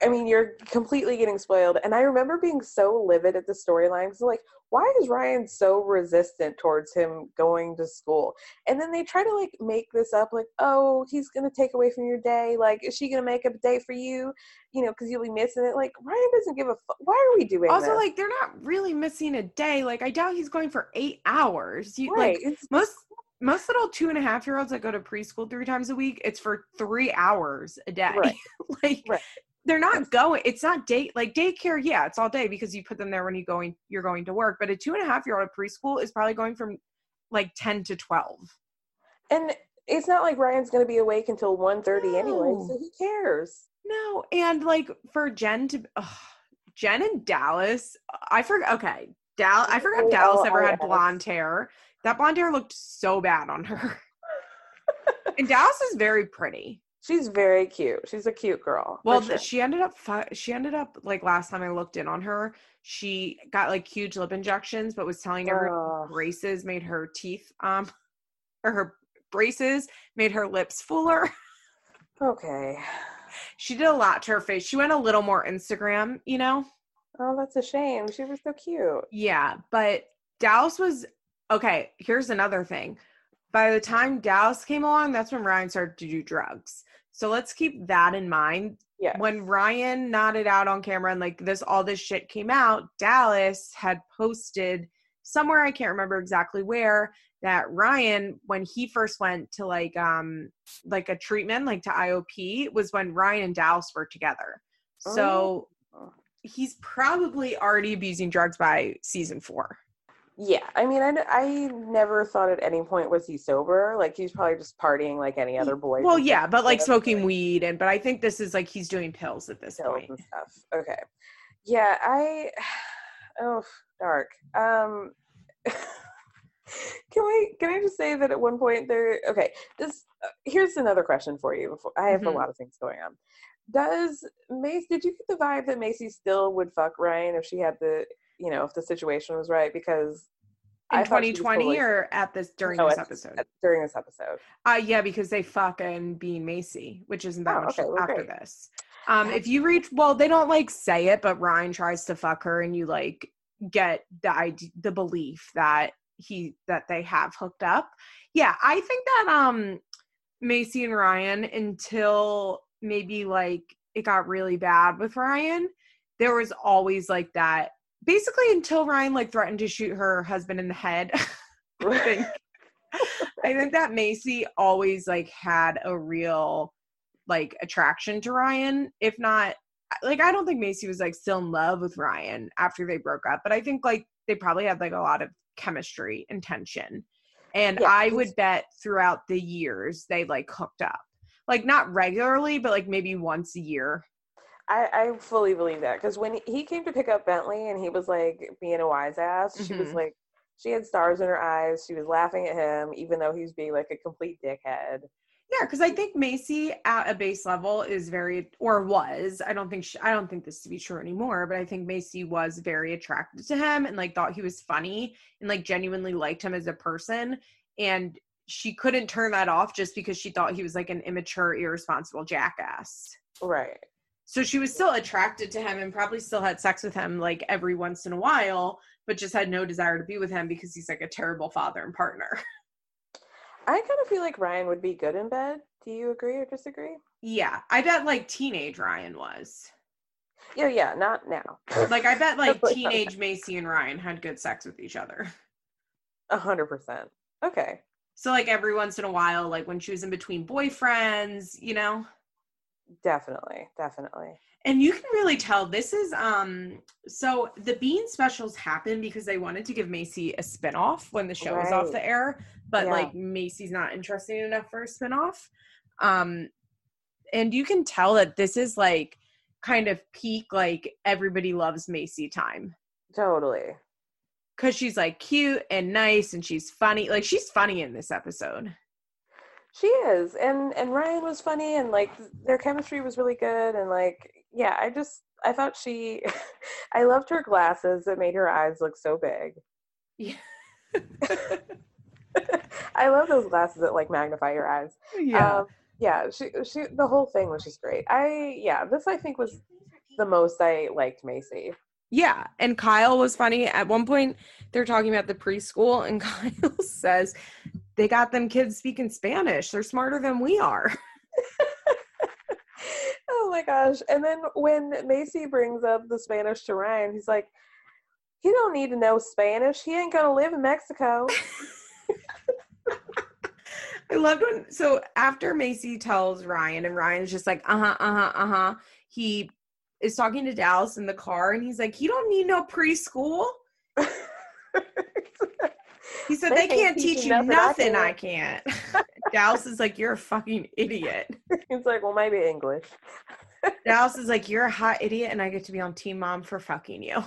I mean, you're completely getting spoiled. And I remember being so livid at the storyline because, like, why is Ryan so resistant towards him going to school? And then they try to like make this up, like, oh, he's gonna take away from your day. Like, is she gonna make up a day for you? You know, because you'll be missing it. Like, Ryan doesn't give a. fuck. Why are we doing? Also, this? like, they're not really missing a day. Like, I doubt he's going for eight hours. You, right. Like, it's most most little two and a half year olds that go to preschool three times a week, it's for three hours a day. Right. like right they're not going it's not day like daycare yeah it's all day because you put them there when you're going you're going to work but a two and a half year old preschool is probably going from like 10 to 12 and it's not like ryan's going to be awake until 1.30 no. anyway so who cares? No and like for jen to ugh, jen and dallas i forgot okay Dal- i forgot oh, dallas oh, ever oh, had blonde hair. That blonde hair looked so bad on her. And dallas is very pretty She's very cute. She's a cute girl. Well, sure. she ended up she ended up like last time I looked in on her, she got like huge lip injections, but was telling everyone braces made her teeth um or her braces made her lips fuller. Okay. She did a lot to her face. She went a little more Instagram, you know. Oh, that's a shame. She was so cute. Yeah, but Dallas was okay. Here's another thing. By the time Dallas came along, that's when Ryan started to do drugs. So let's keep that in mind. Yeah. When Ryan nodded out on camera and like this, all this shit came out, Dallas had posted somewhere, I can't remember exactly where, that Ryan, when he first went to like, um, like a treatment, like to IOP, was when Ryan and Dallas were together. So oh. he's probably already abusing drugs by season four. Yeah, I mean, I, I never thought at any point was he sober. Like he's probably just partying like any other boy. Well, yeah, but like smoking weed, and but I think this is like he's doing pills at this pills point. And stuff. Okay. Yeah, I. Oh, dark. Um. can we? Can I just say that at one point there? Okay, this. Uh, here's another question for you. Before I have mm-hmm. a lot of things going on. Does Mace? Did you get the vibe that Maci still would fuck Ryan if she had the you know, if the situation was right because in 2020 totally, or at this during no, this episode? During this episode. Uh yeah, because they fucking and Being Maci, which isn't that oh, much okay, well, after great. this. Um if you reach well, they don't like say it, but Ryan tries to fuck her and you like get the idea the belief that he that they have hooked up. Yeah, I think that um Maci and Ryan until maybe like it got really bad with Ryan, there was always like that basically until Ryan like threatened to shoot her husband in the head. I think I think that Maci always like had a real like attraction to Ryan. If not like I don't think Maci was like still in love with Ryan after they broke up, but I think like they probably had like a lot of chemistry and tension. And yeah, I would bet throughout the years they like hooked up. Like not regularly, but like maybe once a year I, I fully believe that because when he came to pick up Bentley and he was like being a wise ass, mm-hmm. she was mm-hmm. like, she had stars in her eyes. She was laughing at him, even though he was being like a complete dickhead. Yeah, because I think Maci at a base level is very, or was. I don't think she, I don't think this to be true anymore, but I think Maci was very attracted to him and like thought he was funny and like genuinely liked him as a person. And she couldn't turn that off just because she thought he was like an immature, irresponsible jackass. Right. So she was still attracted to him and probably still had sex with him like every once in a while, but just had no desire to be with him because he's like a terrible father and partner. I kind of feel like Ryan would be good in bed. Do you agree or disagree? Yeah, I bet like teenage Ryan was. Yeah, yeah, not now. Like I bet like teenage Maci and Ryan had good sex with each other. A hundred percent. Okay. So like every once in a while, like when she was in between boyfriends, you know. Definitely, definitely. And you can really tell this is um so the Being specials happened because they wanted to give Maci a spinoff when the show right. was off the air, but yeah. like Maci's not interesting enough for a spinoff. Um and you can tell that this is like kind of peak like everybody loves Maci time. Totally. Cause she's like cute and nice and she's funny. Like she's funny in this episode. She is, and and Ryan was funny, and like their chemistry was really good, and like yeah, I just I thought she, I loved her glasses that made her eyes look so big. Yeah. I love those glasses that like magnify your eyes. Yeah. Um, yeah, she she the whole thing was just great. I yeah, this I think was the most I liked Maci. Yeah, and Kyle was funny. At one point, they're talking about the preschool, and Kyle says, they got them kids speaking Spanish. They're smarter than we are. oh my gosh. And then when Maci brings up the Spanish to Ryan, he's like, he don't need to know Spanish. He ain't gonna live in Mexico. I loved when so after Maci tells Ryan and Ryan's just like, uh-huh, uh-huh, uh-huh. He is talking to Dallas in the car and he's like, You don't need no preschool. He said they, they can't teach you nothing. nothing I, can't. I can't. Dallas is like, you're a fucking idiot. He's like, well, maybe English. Dallas is like, you're a hot idiot, and I get to be on Teen Mom for fucking you.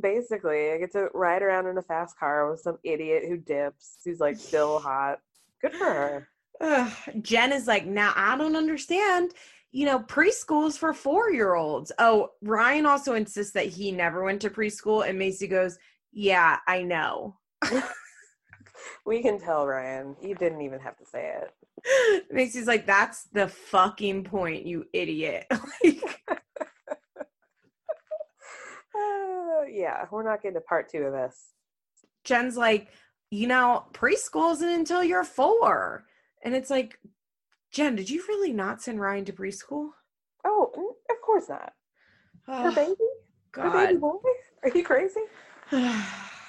Basically, I get to ride around in a fast car with some idiot who dips, who's like still hot. Good for her. Ugh, Jen is like, now I don't understand. You know, preschool is for four year olds. Oh, Ryan also insists that he never went to preschool. And Maci goes, Yeah, I know. We can tell, Ryan. You didn't even have to say it. Maci's like, That's the fucking point, you idiot. like, uh, yeah, we're not getting to part two of this. Jen's like, you know, preschool isn't until you're four. And it's like, Jen, did you really not send Ryan to preschool? Oh, of course not. Her baby? God. Her baby boy? Are you crazy?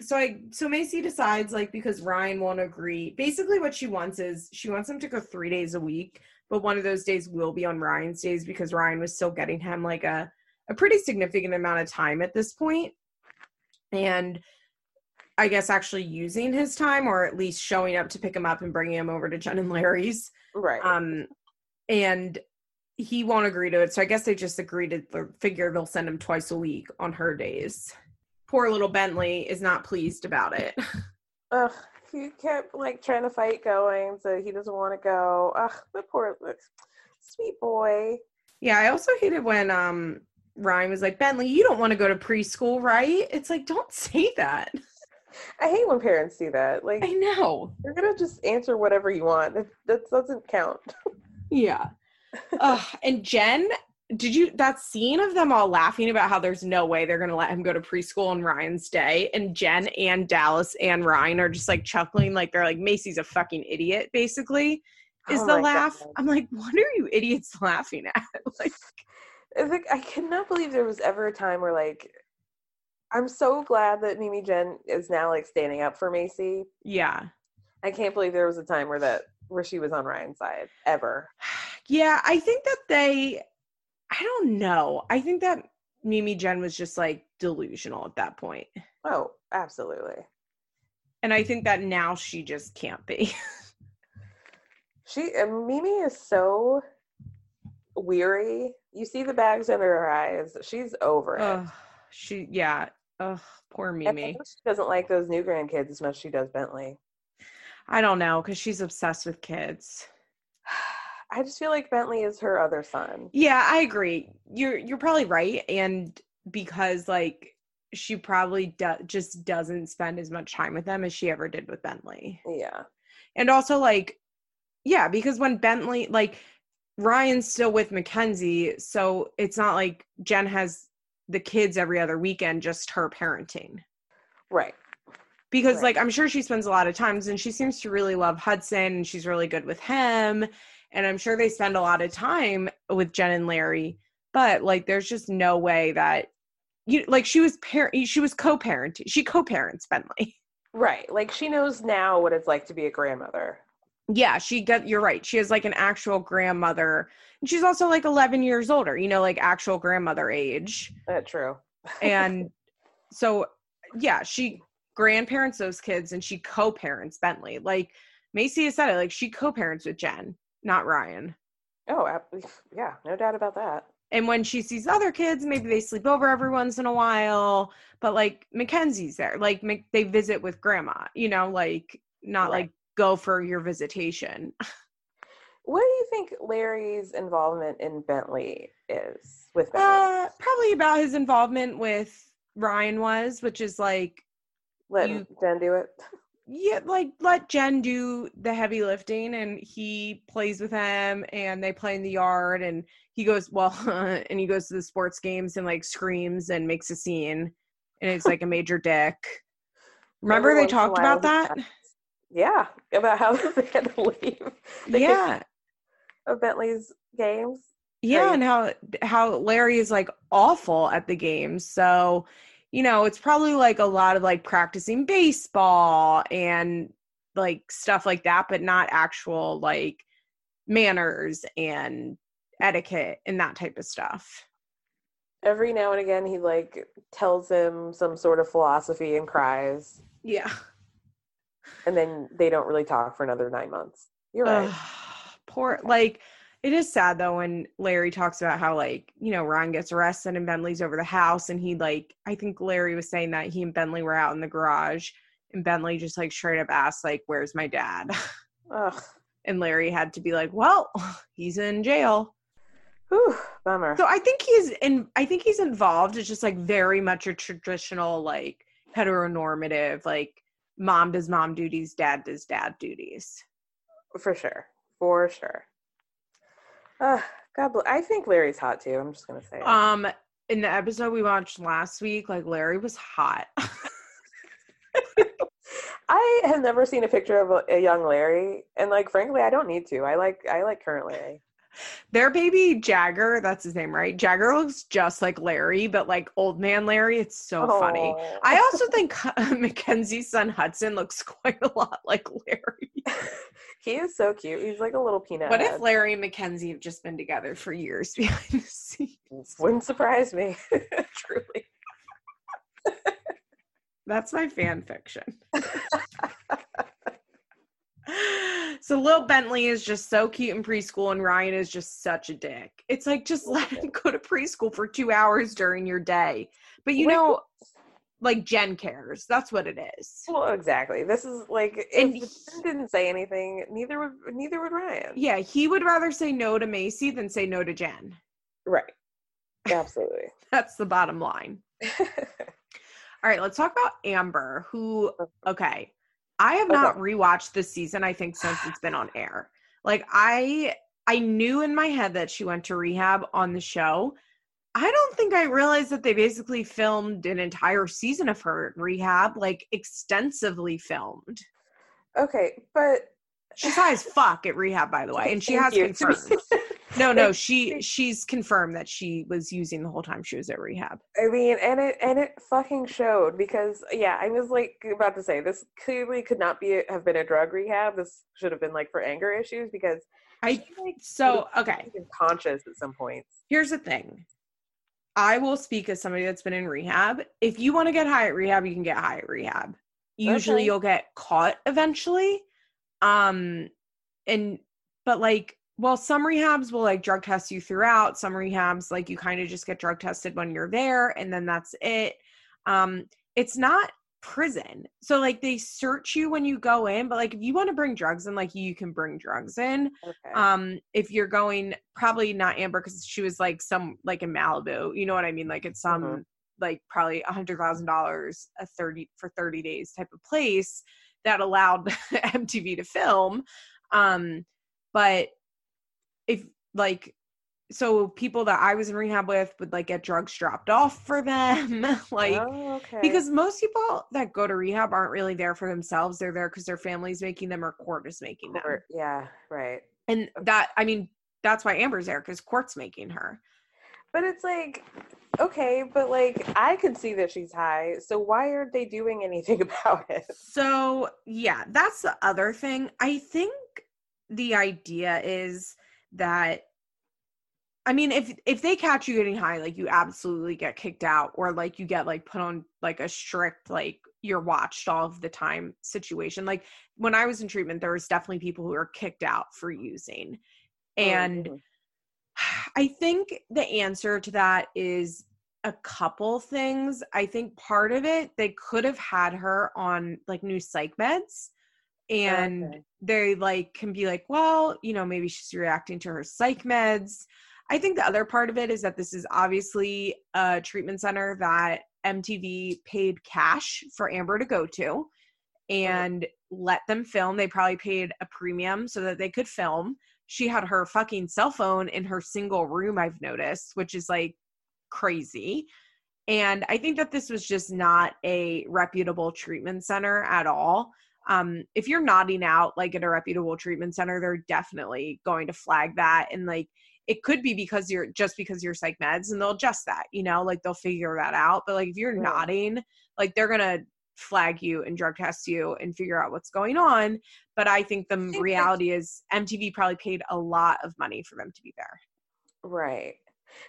so I so Maci decides like because Ryan won't agree. Basically what she wants is she wants him to go 3 days a week, but one of those days will be on Ryan's days because Ryan was still getting him like a a pretty significant amount of time at this. And I guess actually using his time or at least showing up to pick him up and bringing him over to Jen and Larry's. Right. Um, and he won't agree to it. So I guess they just agreed to figure they'll send him twice a week on her days. Poor little Bentley is not pleased about it. Ugh, he kept like trying to fight going, so he doesn't want to go. Ugh, the poor sweet boy. Yeah, I also hated when um Ryan was like, Bentley, you don't want to go to preschool, right? It's like, don't say that. I hate when parents do that. Like I know. You're gonna just answer whatever you want. That doesn't count. yeah. uh, and Jen, did you that scene of them all laughing about how there's no way they're gonna let him go to preschool on Ryan's day? And Jen and Dallas and Ryan are just like chuckling, like they're like Maci's a fucking idiot, basically. Is oh the laugh? God. I'm like, what are you idiots laughing at? like I think I cannot believe there was ever a time where like I'm so glad that Mimi Jen is now like standing up for Maci. Yeah. I can't believe there was a time where that where she was on Ryan's side ever. Yeah, I think that they I don't know. I think that Mimi Jen was just like delusional at that point. Oh, absolutely. And I think that now she just can't be. she uh, Mimi is so weary. You see the bags under her eyes. She's over it. Uh, she yeah, Ugh, poor Mimi. she doesn't like those new grandkids as much as she does Bentley. I don't know because she's obsessed with kids. I just feel like Bentley is her other son. Yeah, I agree. You're you're probably right, and because like she probably do- just doesn't spend as much time with them as she ever did with Bentley. Yeah, and also like, yeah, because when Bentley like Ryan's still with Mackenzie, so it's not like Jen has the kids every other weekend, just her parenting. Right. Because right. like I'm sure she spends a lot of times and she seems to really love Hudson and she's really good with him. And I'm sure they spend a lot of time with Jen and Larry, but like there's just no way that you like she was parent she was co-parent. She co-parents Bentley. Right. Like she knows now what it's like to be a grandmother yeah she got you're right she has like an actual grandmother and she's also like 11 years older you know like actual grandmother age that's true and so yeah she grandparents those kids and she co-parents bentley like Maci has said it like she co-parents with jen not ryan oh yeah no doubt about that and when she sees other kids maybe they sleep over every once in a while but like mackenzie's there like they visit with grandma you know like not right. like go for your visitation. What do you think Larry's involvement in Bentley is with Bentley? Uh, probably about his involvement with Ryan was, which is like let you, Jen do it. Yeah, like let Jen do the heavy lifting and he plays with him and they play in the yard and he goes well and he goes to the sports games and like screams and makes a scene and it's like a major dick. Remember they talked about that? yeah, about how they had to leave. yeah, of Bentley's games. Yeah, and how how Larry is like awful at the games. So, you know, it's probably like a lot of like practicing baseball and like stuff like that, but not actual like manners and etiquette and that type of stuff. Every now and again, he like tells him some sort of philosophy and cries. Yeah and then they don't really talk for another nine months. You're right. poor, like it is sad though when Larry talks about how like you know Ron gets arrested and Bentley's over the house, and he like I think Larry was saying that he and Bentley were out in the garage, and Bentley just like straight up asked like, "Where's my dad?" Ugh. And Larry had to be like, "Well, he's in jail." Whew, bummer. So I think he's in. I think he's involved. It's just like very much a traditional, like heteronormative, like mom does mom duties, dad does dad duties. For sure, for sure. Uh, God bless. I think Larry's hot too. I'm just gonna say. It. Um, in the episode we watched last week, like Larry was hot. I have never seen a picture of a, a, young Larry, and like frankly, I don't need to. I like I like current Larry. Their baby Jagger, that's his name, right? Jagger looks just like Larry, but like old man Larry. It's so funny. I oh. also think Mackenzie's son Hudson looks quite a lot like Larry. he is so cute. He's like a little peanut. What head. if Larry and Mackenzie have just been together for years behind the scenes? Wouldn't surprise me, truly. That's my fan fiction. So Lil Bentley is just so cute in preschool, and Ryan is just such a dick. It's like just let him go to preschool for two hours during your day. But you know, like Jen cares. That's what it is. Well, exactly. This is like if Jen didn't say anything, neither would neither would Ryan. Yeah, he would rather say no to Maci than say no to Jen. Right. Absolutely. That's the bottom line. All right, let's talk about Amber, who uh-huh. okay, I have not rewatched this season, I think, since it's been on air. Like I I knew in my head that she went to rehab on the show. I don't think I realized that they basically filmed an entire season of her rehab, like extensively filmed. Okay, but she's high as fuck at rehab, by the way, and she has you. confirmed. no, no, she she's confirmed that she was using the whole time she was at rehab. I mean, and it and it fucking showed because yeah, I was like about to say this clearly could not be have been a drug rehab. This should have been like for anger issues because I like so okay conscious at some points. Here's the thing. I will speak as somebody that's been in rehab. If you want to get high at rehab, you can get high at rehab. Usually okay. you'll get caught eventually. Um and but like well, some rehabs will like drug test you throughout. Some rehabs, like you kind of just get drug tested when you're there and then that's it. Um, it's not prison. So like they search you when you go in, but like if you want to bring drugs in, like you can bring drugs in. Okay. Um, if you're going probably not Amber because she was like some like in Malibu, you know what I mean? Like it's some mm-hmm. like probably a hundred thousand dollars a 30 for 30 days type of place that allowed MTV to film. Um, but if like so people that I was in rehab with would like get drugs dropped off for them. like oh, okay. because most people that go to rehab aren't really there for themselves. They're there because their family's making them or court is making them. Yeah, right. And that I mean, that's why Amber's there, because court's making her. But it's like, okay, but like I can see that she's high. So why aren't they doing anything about it? So yeah, that's the other thing. I think the idea is that I mean, if if they catch you getting high, like you absolutely get kicked out, or like you get like put on like a strict like you're watched all of the time situation. Like when I was in treatment, there was definitely people who were kicked out for using, and mm-hmm. I think the answer to that is a couple things. I think part of it they could have had her on like new psych meds and okay. they like can be like well you know maybe she's reacting to her psych meds. I think the other part of it is that this is obviously a treatment center that mtv paid cash for amber to go to and let them film. They probably paid a premium so that they could film. She had her fucking cell phone in her single room i've noticed which is like crazy. And i think that this was just not a reputable treatment center at all um, if you're nodding out like at a reputable treatment center, they're definitely going to flag that. And like, it could be because you're just because you're psych meds and they'll adjust that, you know, like they'll figure that out. But like, if you're nodding, like they're going to flag you and drug test you and figure out what's going on. But I think the reality is MTV probably paid a lot of money for them to be there. Right.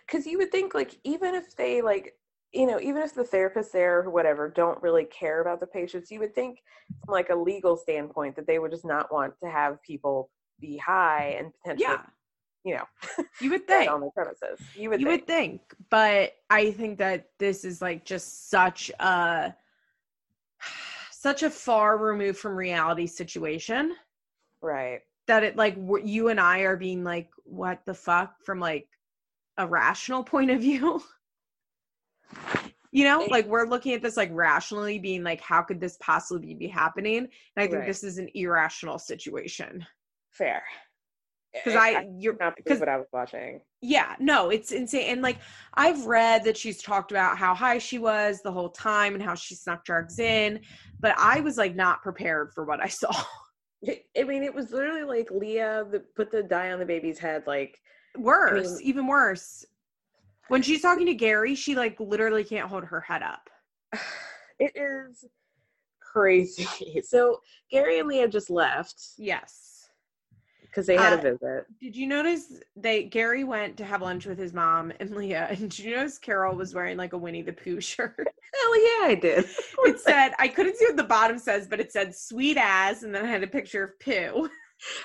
Cause you would think like, even if they like you know, even if the therapists there or whatever don't really care about the patients, you would think from like a legal standpoint that they would just not want to have people be high and potentially, yeah. you know, you would think on the premises. You would, you think. would think, but I think that this is like just such a such a far removed from reality situation. Right. That it like you and I are being like, what the fuck from like a rational point of view. you know, like we're looking at this like rationally, being like, how could this possibly be happening? And I think right. this is an irrational situation. Fair. Because I, I, you're not because what I was watching. Yeah, no, it's insane. And like I've read that she's talked about how high she was the whole time and how she snuck drugs in, but I was like not prepared for what I saw. I mean, it was literally like Leah the, put the dye on the baby's head, like worse, I mean, even worse. When she's talking to Gary, she like literally can't hold her head up. It is crazy. So Gary and Leah just left. Yes. Because they had uh, a visit. Did you notice they Gary went to have lunch with his mom and Leah, and did you notice Carol was wearing like a Winnie the Pooh shirt? Hell yeah, I did. it said I couldn't see what the bottom says, but it said sweet ass, and then I had a picture of Pooh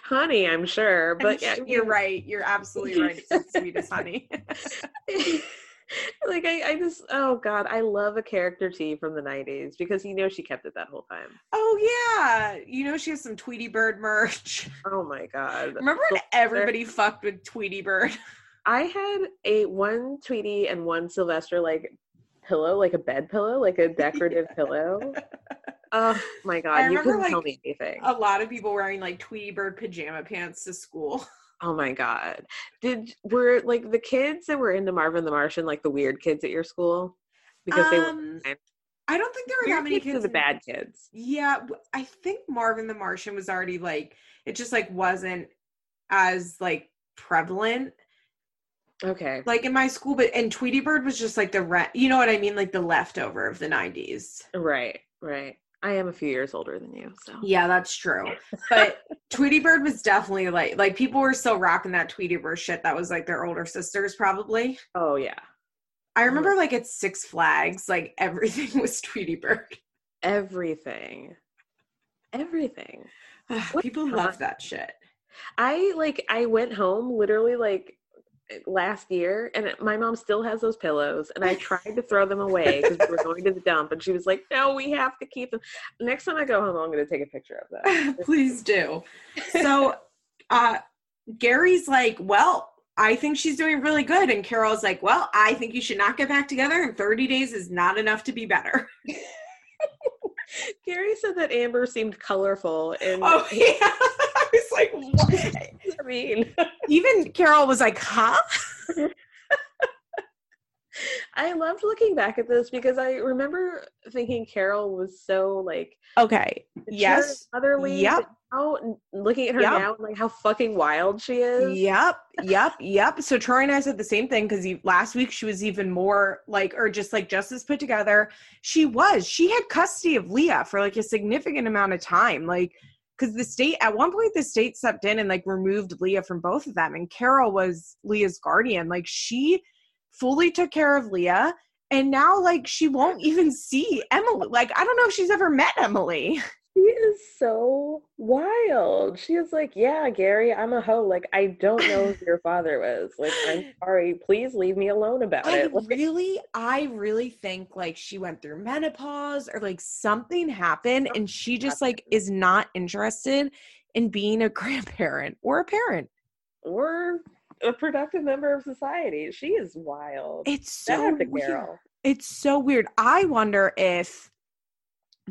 honey, I'm sure. But yeah, you're right. You're absolutely right. It's sweet as honey. like I, I just oh god, I love a character T from the '90s because you know she kept it that whole time. Oh yeah, you know she has some Tweety Bird merch. Oh my god! Remember when everybody fucked with Tweety Bird? I had a one Tweety and one Sylvester like pillow, like a bed pillow, like a decorative yeah. pillow. Oh my god, I you couldn't like, tell me anything. A lot of people wearing like Tweety Bird pajama pants to school. Oh my god. Did were like the kids that were into Marvin the Martian like the weird kids at your school? Because they um, were I don't think there were weird that many kids. kids the bad kids. Yeah, I think Marvin the Martian was already like it just like wasn't as like prevalent. Okay. Like in my school, but and Tweety Bird was just like the re- you know what I mean, like the leftover of the nineties. Right, right. I am a few years older than you, so yeah, that's true. But Tweety Bird was definitely like like people were still rocking that Tweety Bird shit. That was like their older sisters, probably. Oh yeah. I remember like at Six Flags, like everything was Tweety Bird. Everything. Everything. people love that shit. I like I went home literally like last year and my mom still has those pillows and i tried to throw them away because we were going to the dump and she was like no we have to keep them. Next time i go home i'm going to take a picture of them. Please do. So uh gary's like well i think she's doing really good and carol's like well i think you should not get back together and 30 days is not enough to be better. Gary said that Amber seemed colorful and oh yeah. I was like what I mean even Carol was like huh? I loved looking back at this because I remember thinking Carol was so like okay. yes. otherly yep. now looking at her yep. now like how fucking wild she is. Yep. Yep. Yep. So Troy and I said the same thing because last week she was even more like or just like just as put together. She was. She had custody of Leah for like a significant amount of time. Like because the state at one point the state stepped in and like removed Leah from both of them and Carol was Leah's guardian like she fully took care of Leah and now like she won't even see Emilee. Like I don't know if she's ever met Emilee. She is so wild. She is like, "Yeah, Gary, I'm a hoe. Like I don't know who your father was. Like I'm sorry. Please leave me alone about I it." Like, really, I really think like she went through menopause or like something happened and she just like is not interested in being a grandparent or a parent or a productive member of society. She is wild. It's so weird. It's so weird. I wonder if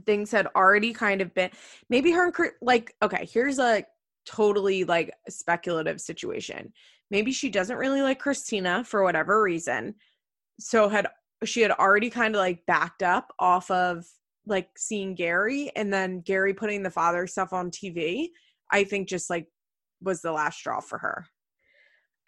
things had already kind of been maybe her like okay, here's a totally like speculative situation. Maybe she doesn't really like Kristina for whatever reason. So had she had already kind of like backed up off of like seeing Gary and then Gary putting the father stuff on TV. I think just like was the last straw for her.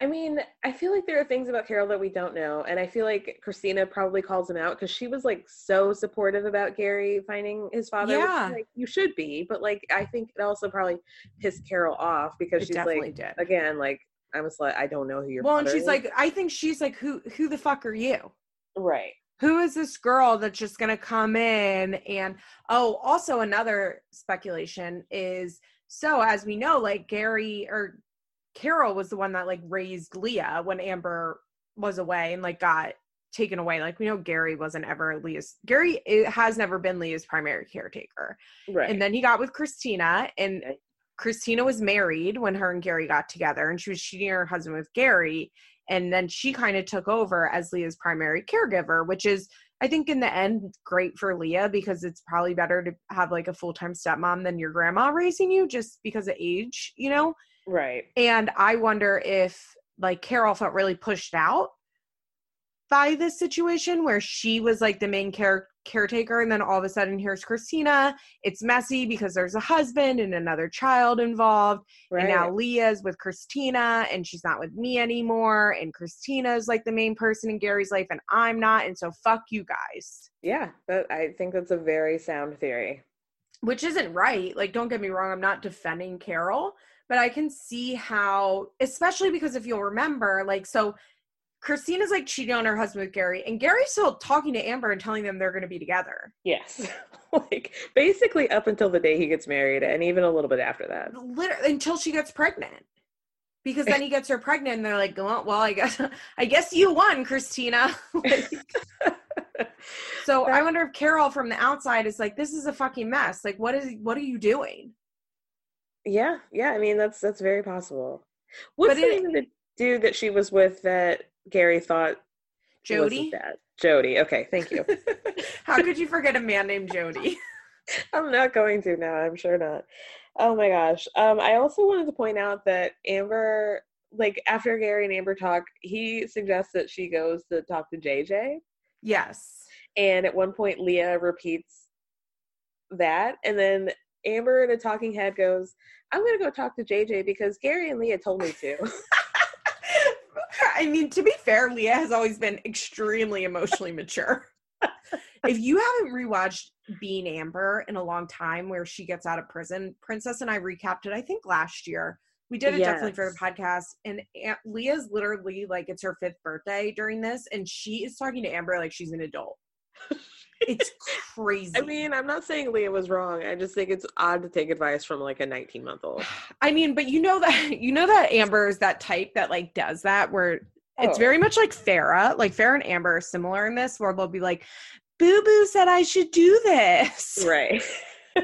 I mean, I feel like there are things about Carol that we don't know. And I feel like Kristina probably calls him out because she was like so supportive about Gary finding his father. Yeah. Like, you should be. But like, I think it also probably pissed Carol off because it she's like, did. again, like, I'm a slut. I don't know who you're. Well, and she's is. like, I think she's like, who, who the fuck are you? Right. Who is this girl that's just going to come in? And oh, also another speculation is so as we know, like Gary or Carol was the one that like raised Leah when Amber was away and like got taken away. Like we know Gary wasn't ever Leah's Gary eh, has never been Leah's primary caretaker. Right. And then he got with Kristina and Kristina was married when her and Gary got together, and she was cheating her husband with Gary. And then she kind of took over as Leah's primary caregiver, which is, I think, in the end, great for Leah because it's probably better to have like a full time stepmom than your grandma raising you just because of age, you know? Right. And I wonder if like Carol felt really pushed out by this situation where she was like the main care- caretaker and then all of a sudden here's Kristina. It's messy because there's a husband and another child involved. Right. And now Leah's with Kristina and she's not with me anymore. And Kristina's like the main person in Gary's life and I'm not. And so fuck you guys. Yeah, that I think that's a very sound theory. Which isn't right. Like, don't get me wrong, I'm not defending Carol, but I can see how, especially because if you'll remember, like, so Kristina's like cheating on her husband with Gary, and Gary's still talking to Amber and telling them they're going to be together. Yes, like basically up until the day he gets married, and even a little bit after that. Literally until she gets pregnant, because then he gets her pregnant, and they're like, "Well, well I guess, I guess you won, Kristina." so I wonder if Carol from the outside is like, "This is a fucking mess. Like, what is, what are you doing?" Yeah, yeah. I mean, that's that's very possible. What's the it, name of the dude that she was with that Gary thought Jody. Jody. Okay, thank you. How could you forget a man named Jody? I'm not going to now. I'm sure not. Oh my gosh. Um, I also wanted to point out that Amber, like after Gary and Amber talk, he suggests that she goes to talk to JJ. Yes. And at one point, Leah repeats that, and then Amber in a talking head goes, "I'm gonna go talk to JJ because Gary and Leah told me to." I mean, to be fair, Leah has always been extremely emotionally mature. if you haven't rewatched Being Amber in a long time, where she gets out of prison, Princess and I recapped it, I think last year. We did it yes. definitely for the podcast. And Aunt Leah's literally like, it's her fifth birthday during this, and she is talking to Amber like she's an adult. It's crazy. I mean, I'm not saying Leah was wrong. I just think it's odd to take advice from like a 19 month old. I mean, but you know that you know that Amber is that type that like does that where it's oh. very much like Farrah. Like Farrah and Amber are similar in this, where they'll be like, "Boo Boo said I should do this." Right.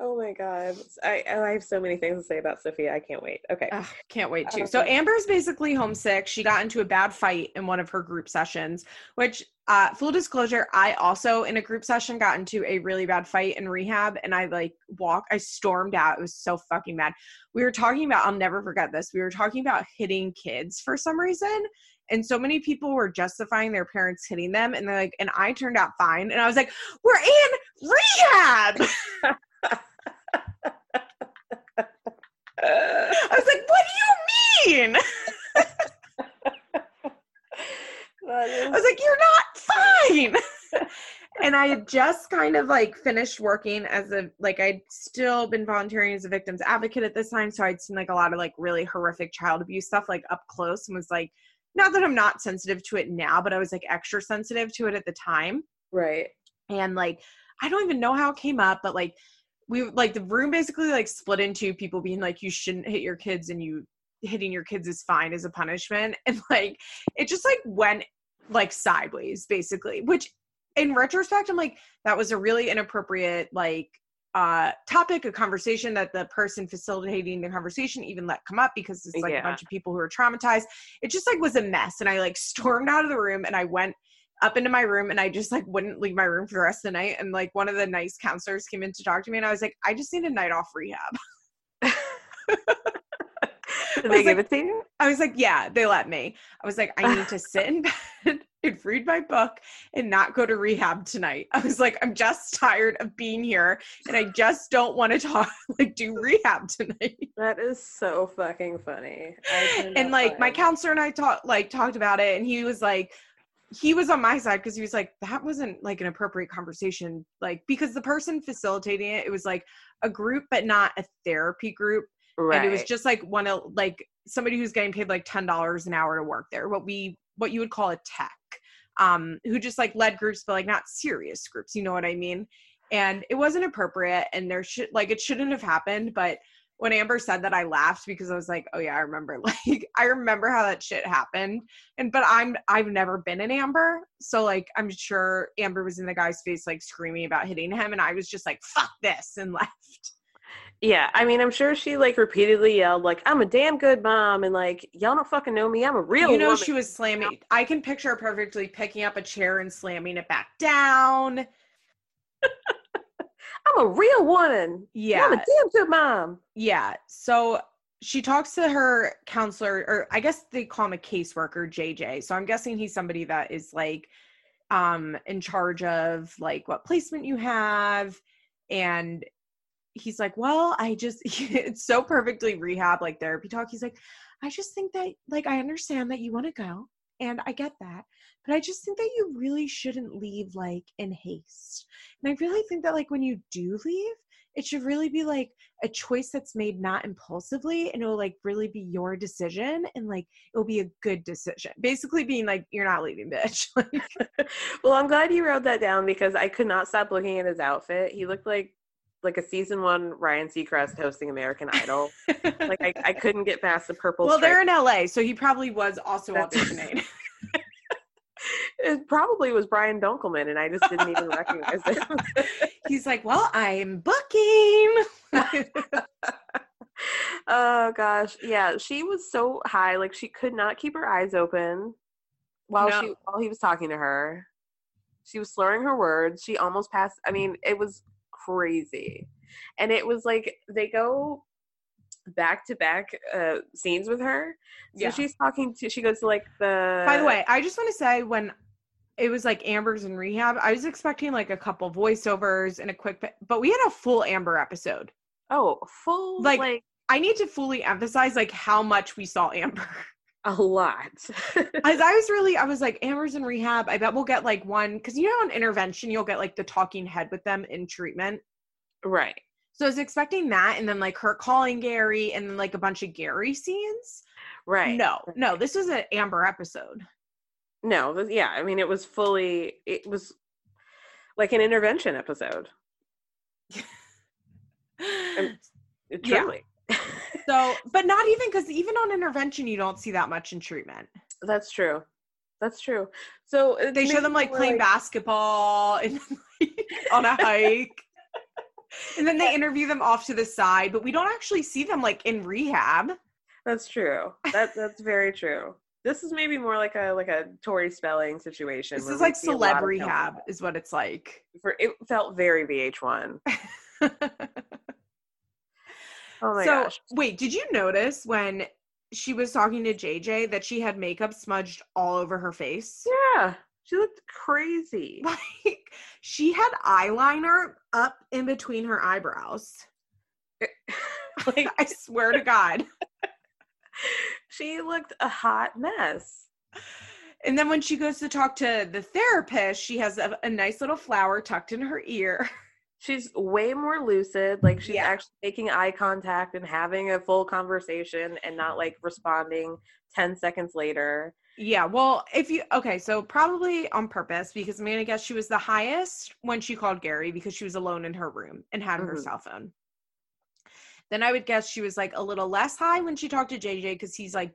Oh my god, I I have so many things to say about Sophia. I can't wait. Okay, Ugh, can't wait too. So Amber's basically homesick. She got into a bad fight in one of her group sessions. Which, uh, full disclosure, I also in a group session got into a really bad fight in rehab, and I like walk. I stormed out. It was so fucking mad. We were talking about. I'll never forget this. We were talking about hitting kids for some reason, and so many people were justifying their parents hitting them and they're like and i turned out fine and i was like we're in rehab I was like, what do you mean? I was like, you're not fine. and I had just kind of like finished working as a like I'd still been volunteering as a victims advocate at this time. So I'd seen like a lot of like really horrific child abuse stuff like up close and was like, not that I'm not sensitive to it now, but I was like extra sensitive to it at the time. Right. And like I don't even know how it came up, but like we like the room basically like split into people being like you shouldn't hit your kids and you hitting your kids is fine as a punishment and like it just like went like sideways basically which in retrospect i'm like that was a really inappropriate like uh topic a conversation that the person facilitating the conversation even let come up because it's like yeah. a bunch of people who are traumatized it just like was a mess and i like stormed out of the room and i went up into my room and I just like wouldn't leave my room for the rest of the night. And like one of the nice counselors came in to talk to me and I was like, I just need a night off rehab. Did they give like, it to you? I was like, yeah, they let me. I was like, I need to sit in bed and read my book and not go to rehab tonight. I was like, I'm just tired of being here and I just don't want to talk like do rehab tonight. That is so fucking funny. And like my counselor and I talked like talked about it and he was like, he was on my side because he was like that wasn't like an appropriate conversation like because the person facilitating it it was like a group but not a therapy group right. and it was just like one of like somebody who's getting paid like ten dollars an hour to work there what we what you would call a tech um who just like led groups but like not serious groups you know what i mean and it wasn't appropriate and there should like it shouldn't have happened but when Amber said that, I laughed because I was like, "Oh yeah, I remember. Like, I remember how that shit happened." And but I'm I've never been in Amber, so like I'm sure Amber was in the guy's face like screaming about hitting him, and I was just like, "Fuck this," and left. Yeah, I mean, I'm sure she like repeatedly yelled like, "I'm a damn good mom," and like, "Y'all don't fucking know me. I'm a real." You know, woman. she was slamming. I can picture her perfectly picking up a chair and slamming it back down. I'm a real woman. Yeah, I'm a damn good mom. Yeah. So she talks to her counselor, or I guess they call him a caseworker, JJ. So I'm guessing he's somebody that is like um in charge of like what placement you have and he's like, well, I just, it's so perfectly rehab, like therapy talk. He's like, I just think that, like, I understand that you want to go and I get that, but I just think that you really shouldn't leave like in haste. And I really think that, like, when you do leave, it should really be like a choice that's made not impulsively and it'll like really be your decision and like it'll be a good decision basically being like you're not leaving bitch well i'm glad you wrote that down because i could not stop looking at his outfit he looked like like a season one Ryan Seacrest hosting American Idol. like I, I couldn't get past the purple. Well, they're in LA, so he probably was also auditioning. it probably was Brian Dunkleman, and I just didn't even recognize him. He's like, "Well, I'm booking." oh gosh, yeah, she was so high, like she could not keep her eyes open while no. she while he was talking to her. She was slurring her words. She almost passed. I mean, it was crazy. And it was like they go back to back uh scenes with her. So yeah. she's talking to she goes to like the By the way, I just want to say when it was like Amber's in rehab, I was expecting like a couple voiceovers and a quick but we had a full Amber episode. Oh, full like, like I need to fully emphasize like how much we saw Amber. A lot. As I was really, I was like, Amber's in rehab. I bet we'll get like one because you know, in intervention, you'll get like the talking head with them in treatment. Right. So I was expecting that, and then like her calling Gary, and then like a bunch of Gary scenes. Right. No, no, this was an Amber episode. No, yeah, I mean, it was fully, it was like an intervention episode. truly. Yeah. So, but not even because even on intervention, you don't see that much in treatment. That's true. That's true. So they show them like playing like... basketball and, on a hike. and then they interview them off to the side, but we don't actually see them like in rehab. That's true. That that's very true. This is maybe more like a like a Tori Spelling situation. This is like celeb rehab, is what it's like. For it felt very VH1. Oh my so, gosh. Wait, did you notice when she was talking to JJ that she had makeup smudged all over her face? Yeah. She looked crazy. Like she had eyeliner up in between her eyebrows. Eh, like I swear to God. she looked a hot mess. And then when she goes to talk to the therapist, she has a, a nice little flower tucked in her ear she's way more lucid like she's yeah. actually making eye contact and having a full conversation and not like responding 10 seconds later yeah well if you okay so probably on purpose because i'm gonna guess she was the highest when she called gary because she was alone in her room and had mm-hmm. her cell phone then i would guess she was like a little less high when she talked to jj because he's like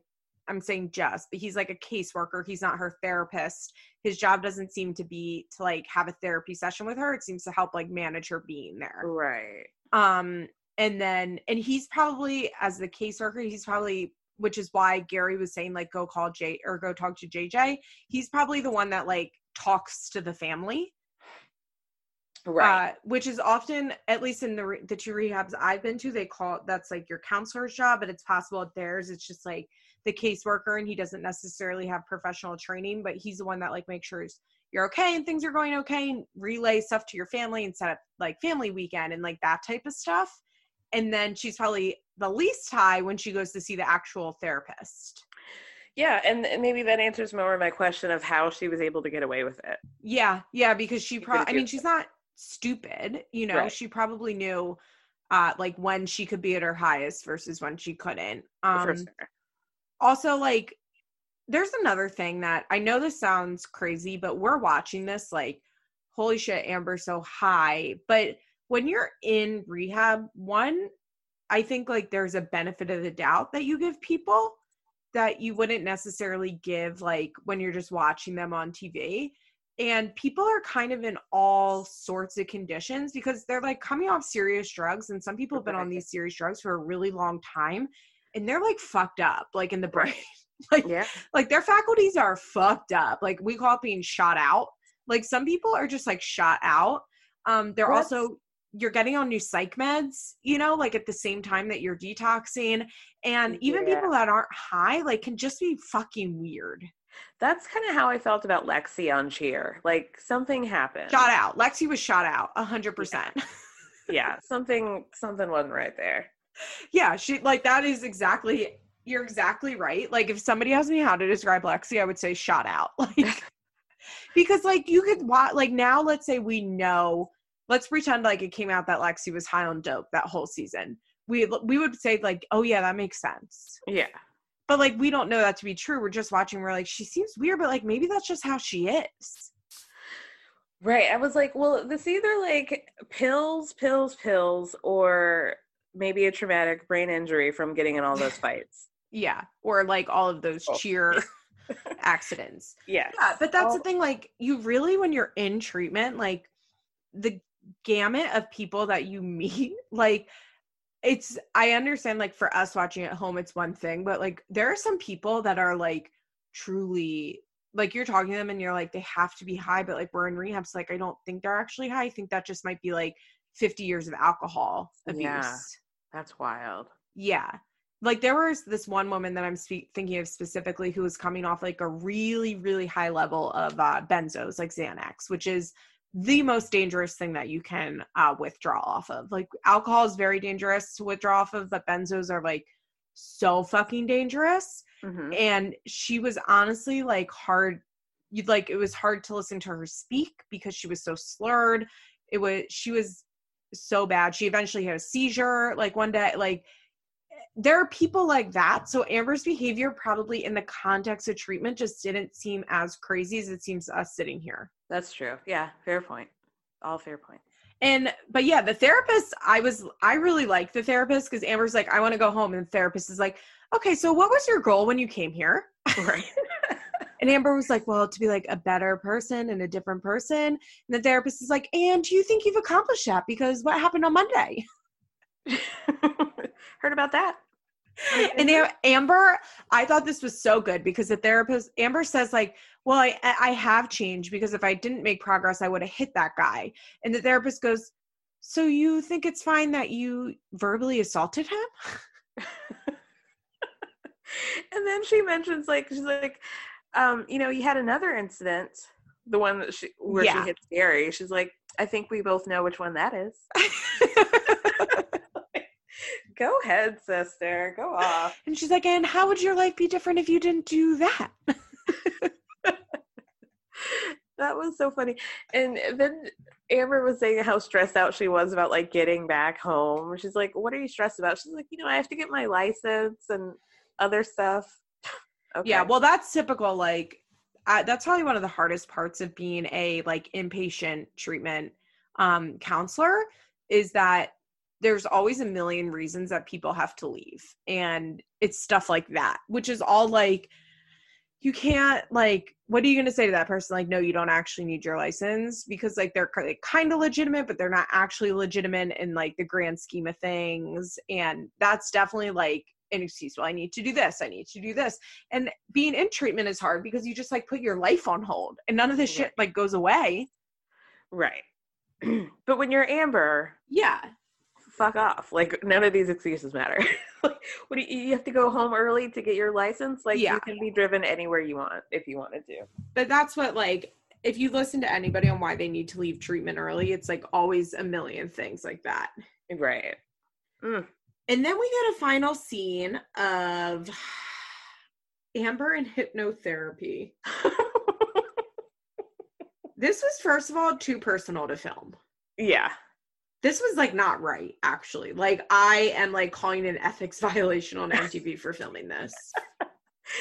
I'm saying just, but he's like a caseworker. He's not her therapist. His job doesn't seem to be to like have a therapy session with her. It seems to help like manage her being there. Right. Um, and then and he's probably as the caseworker, he's probably which is why Gary was saying like go call Jay or go talk to JJ. He's probably the one that like talks to the family. Right. Uh, which is often, at least in the re- the two rehabs I've been to, they call that's like your counselor's job, but it's possible at theirs. It's just like the caseworker and he doesn't necessarily have professional training, but he's the one that like makes sure you're okay and things are going okay and relay stuff to your family and set up like family weekend and like that type of stuff. And then she's probably the least high when she goes to see the actual therapist. Yeah, and maybe that answers more of my question of how she was able to get away with it. Yeah, yeah, because she probably, I mean, she's not stupid, you know, right. she probably knew uh like when she could be at her highest versus when she couldn't. Um also like there's another thing that I know this sounds crazy, but we're watching this like, holy shit, Amber's so high. But when you're in rehab, one, I think like there's a benefit of the doubt that you give people that you wouldn't necessarily give like when you're just watching them on TV. and people are kind of in all sorts of conditions because they're like coming off serious drugs and some people have been on these serious drugs for a really long time and they're like fucked up like in the brain like yeah. like their faculties are fucked up like we call it being shot out like some people are just like shot out um they're also you're getting on new psych meds, you know, like at the same time that you're detoxing. And even yeah. people that aren't high, like, can just be fucking weird. That's kind of how I felt about Lexi on Cheer. Like something happened. Shot out. Lexi was shot out a hundred percent. Yeah, something something wasn't right there. Yeah, she like that is exactly you're exactly right. Like if somebody asked me how to describe Lexi, I would say shot out. Like because like you could watch like now let's say we know let's pretend like it came out that Lexi was high on dope that whole season. We we would say like, oh yeah, that makes sense. Yeah. But like we don't know that to be true. We're just watching. We're like, she seems weird, but like maybe that's just how she is. Right. I was like, well, this either like pills, pills, pills, or maybe a traumatic brain injury from getting in all those fights. yeah. Or like all of those oh. cheer accidents. Yeah. Yeah. But that's the oh. thing. Like, you really, when you're in treatment, like the gamut of people that you meet, like, it's i understand like for us watching at home it's one thing but like there are some people that are like truly like you're talking to them and you're like they have to be high but like we're in rehabs like i don't think they're actually high i think that just might be like 50 years of alcohol abuse yeah, that's wild yeah like there was this one woman that i'm spe- thinking of specifically who was coming off like a really really high level of uh benzos like xanax which is the most dangerous thing that you can uh, withdraw off of. Like alcohol is very dangerous to withdraw off of, but benzos are like so fucking dangerous. Mm-hmm. And she was honestly like hard. You'd like it was hard to listen to her speak because she was so slurred. It was she was so bad. She eventually had a seizure like one day. Like there are people like that. So Amber's behavior probably in the context of treatment just didn't seem as crazy as it seems to us sitting here. That's true. Yeah, fair point. All fair point. And but yeah, the therapist, I was I really like the therapist because Amber's like, I want to go home. And the therapist is like, Okay, so what was your goal when you came here? Right. and Amber was like, Well, to be like a better person and a different person. And the therapist is like, And do you think you've accomplished that? Because what happened on Monday? Heard about that and Amber, I thought this was so good because the therapist Amber says like, "Well, I I have changed because if I didn't make progress, I would have hit that guy." And the therapist goes, "So you think it's fine that you verbally assaulted him?" and then she mentions like she's like, um, you know, you had another incident, the one that she where yeah. she hit Gary. She's like, I think we both know which one that is. Go ahead, sister. Go off. And she's like, and how would your life be different if you didn't do that? that was so funny. And then Amber was saying how stressed out she was about like getting back home. She's like, What are you stressed about? She's like, You know, I have to get my license and other stuff. Okay. Yeah, well, that's typical. Like, I, that's probably one of the hardest parts of being a like inpatient treatment um, counselor is that there's always a million reasons that people have to leave and it's stuff like that which is all like you can't like what are you going to say to that person like no you don't actually need your license because like they're kind of legitimate but they're not actually legitimate in like the grand scheme of things and that's definitely like an excuse well i need to do this i need to do this and being in treatment is hard because you just like put your life on hold and none of this shit like goes away right but when you're amber yeah fuck off. Like none of these excuses matter. like, what do you, you, have to go home early to get your license? Like yeah. you can be driven anywhere you want if you wanted to. But that's what like if you listen to anybody on why they need to leave treatment early, it's like always a million things like that. Right. Mm. And then we get a final scene of Amber and hypnotherapy. this was first of all too personal to film. Yeah. This was like not right actually. Like i am like calling an ethics violation on mtv for filming this.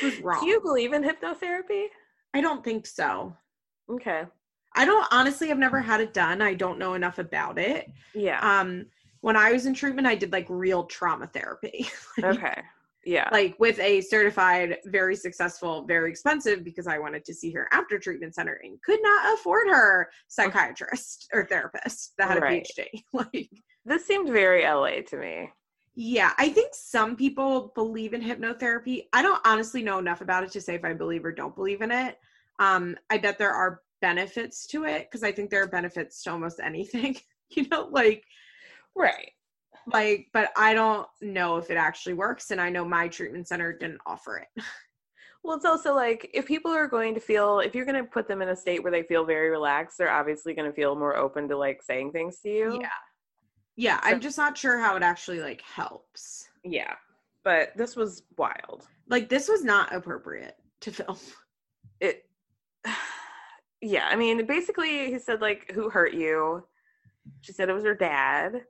This was wrong do you believe in hypnotherapy? I don't think so. Okay. I don't honestly i've never had it done. I don't know enough about it. Yeah. Um when i was in treatment i did like real trauma therapy okay Yeah. Like with a certified, very successful, very expensive because I wanted to see her after treatment center and could not afford her psychiatrist or therapist that had right. a PhD. like this seemed very LA to me. Yeah, I think some people believe in hypnotherapy. I don't honestly know enough about it to say if I believe or don't believe in it. Um, I bet there are benefits to it because I think there are benefits to almost anything. you know, like right. Like but i don't know if it actually works and i know my treatment center didn't offer it. Well it's also like if people are going to feel if you're going to put them in a state where they feel very relaxed they're obviously going to feel more open to like saying things to you. Yeah. Yeah so, i'm just not sure how it actually like helps. Yeah but this was wild. Like this was not appropriate to film. It yeah i mean basically he said like who hurt you? She said it was her dad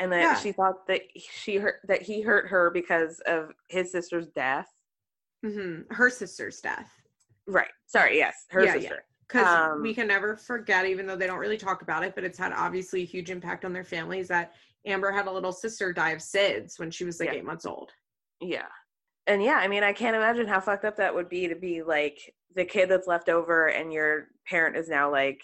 and that yeah. she thought that she hurt that he hurt her because of his sister's death. Mm-hmm. Her sister's death. Right. Sorry. Yes, her yeah, sister. Because yeah. um, we can never forget, even though they don't really talk about it, but it's had obviously a huge impact on their families. That Amber had a little sister die of SIDS when she was like eight months old. Yeah. And yeah, I mean, I can't imagine how fucked up that would be to be like the kid that's left over and your parent is now like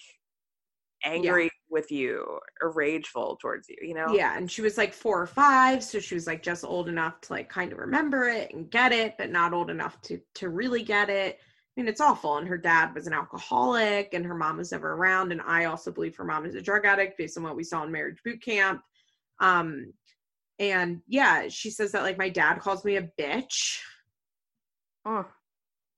angry. With you or rageful towards you, you know? Yeah. And she was like four or five. So she was like just old enough to like kind of remember it and get it, but not old enough to to really get it. I mean, it's awful. And her dad was an alcoholic and her mom was never around. And I also believe her mom is a drug addict based on what we saw in marriage boot camp. Um, and yeah, she says that like my dad calls me a bitch. Oh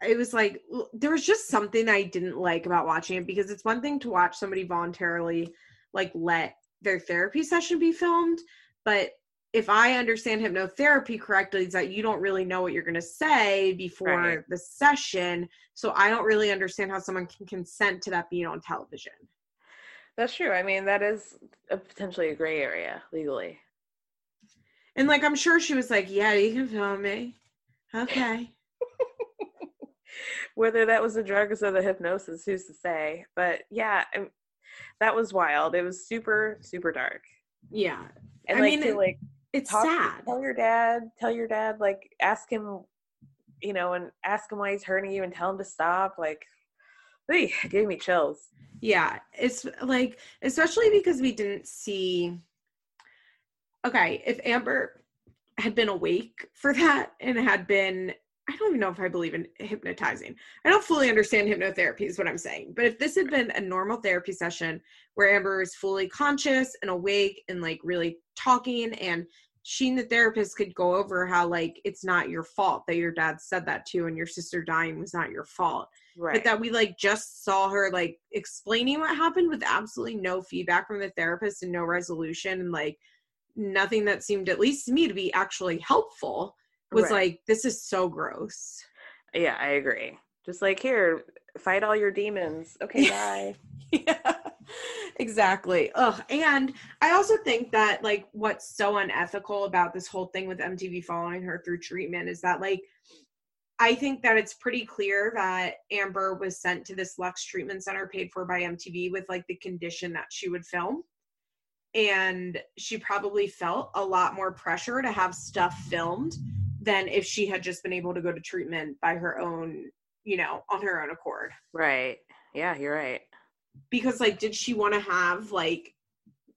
it was like there was just something I didn't like about watching it because it's one thing to watch somebody voluntarily like let their therapy session be filmed, but if I understand hypnotherapy correctly, is that you don't really know what you're going to say before right. the session. So I don't really understand how someone can consent to that being on television. That's true. I mean, that is a potentially a gray area legally. And like, I'm sure she was like, "Yeah, you can film me." Okay whether that was the drugs or the hypnosis, who's to say? But yeah, that was wild. It was super, super dark. Yeah, and I like mean, to like it's talk, sad. Tell your dad. Tell your dad. Like ask him, you know, and ask him why he's hurting you, and tell him to stop. Like, it gave me chills. Yeah, it's like especially because we didn't see. Okay, if Amber had been awake for that and had been I don't even know if I believe in hypnotizing. I don't fully understand hypnotherapy, is what I'm saying. But if this had been a normal therapy session where Amber is fully conscious and awake and like really talking, and she and the therapist could go over how like it's not your fault that your dad said that to you and your sister dying was not your fault. Right. But that we like just saw her like explaining what happened with absolutely no feedback from the therapist and no resolution and like nothing that seemed, at least to me, to be actually helpful was right. like, this is so gross. Yeah, I agree. Just like, here, fight all your demons. Okay, bye. yeah, exactly. Ugh. And I also think that, like, what's so unethical about this whole thing with MTV following her through treatment is that, like, I think that it's pretty clear that Amber was sent to this Lux treatment center paid for by MTV with like the condition that she would film. And she probably felt a lot more pressure to have stuff filmed than if she had just been able to go to treatment by her own, you know, on her own accord. Right. Yeah, you're right. Because like did she want to have like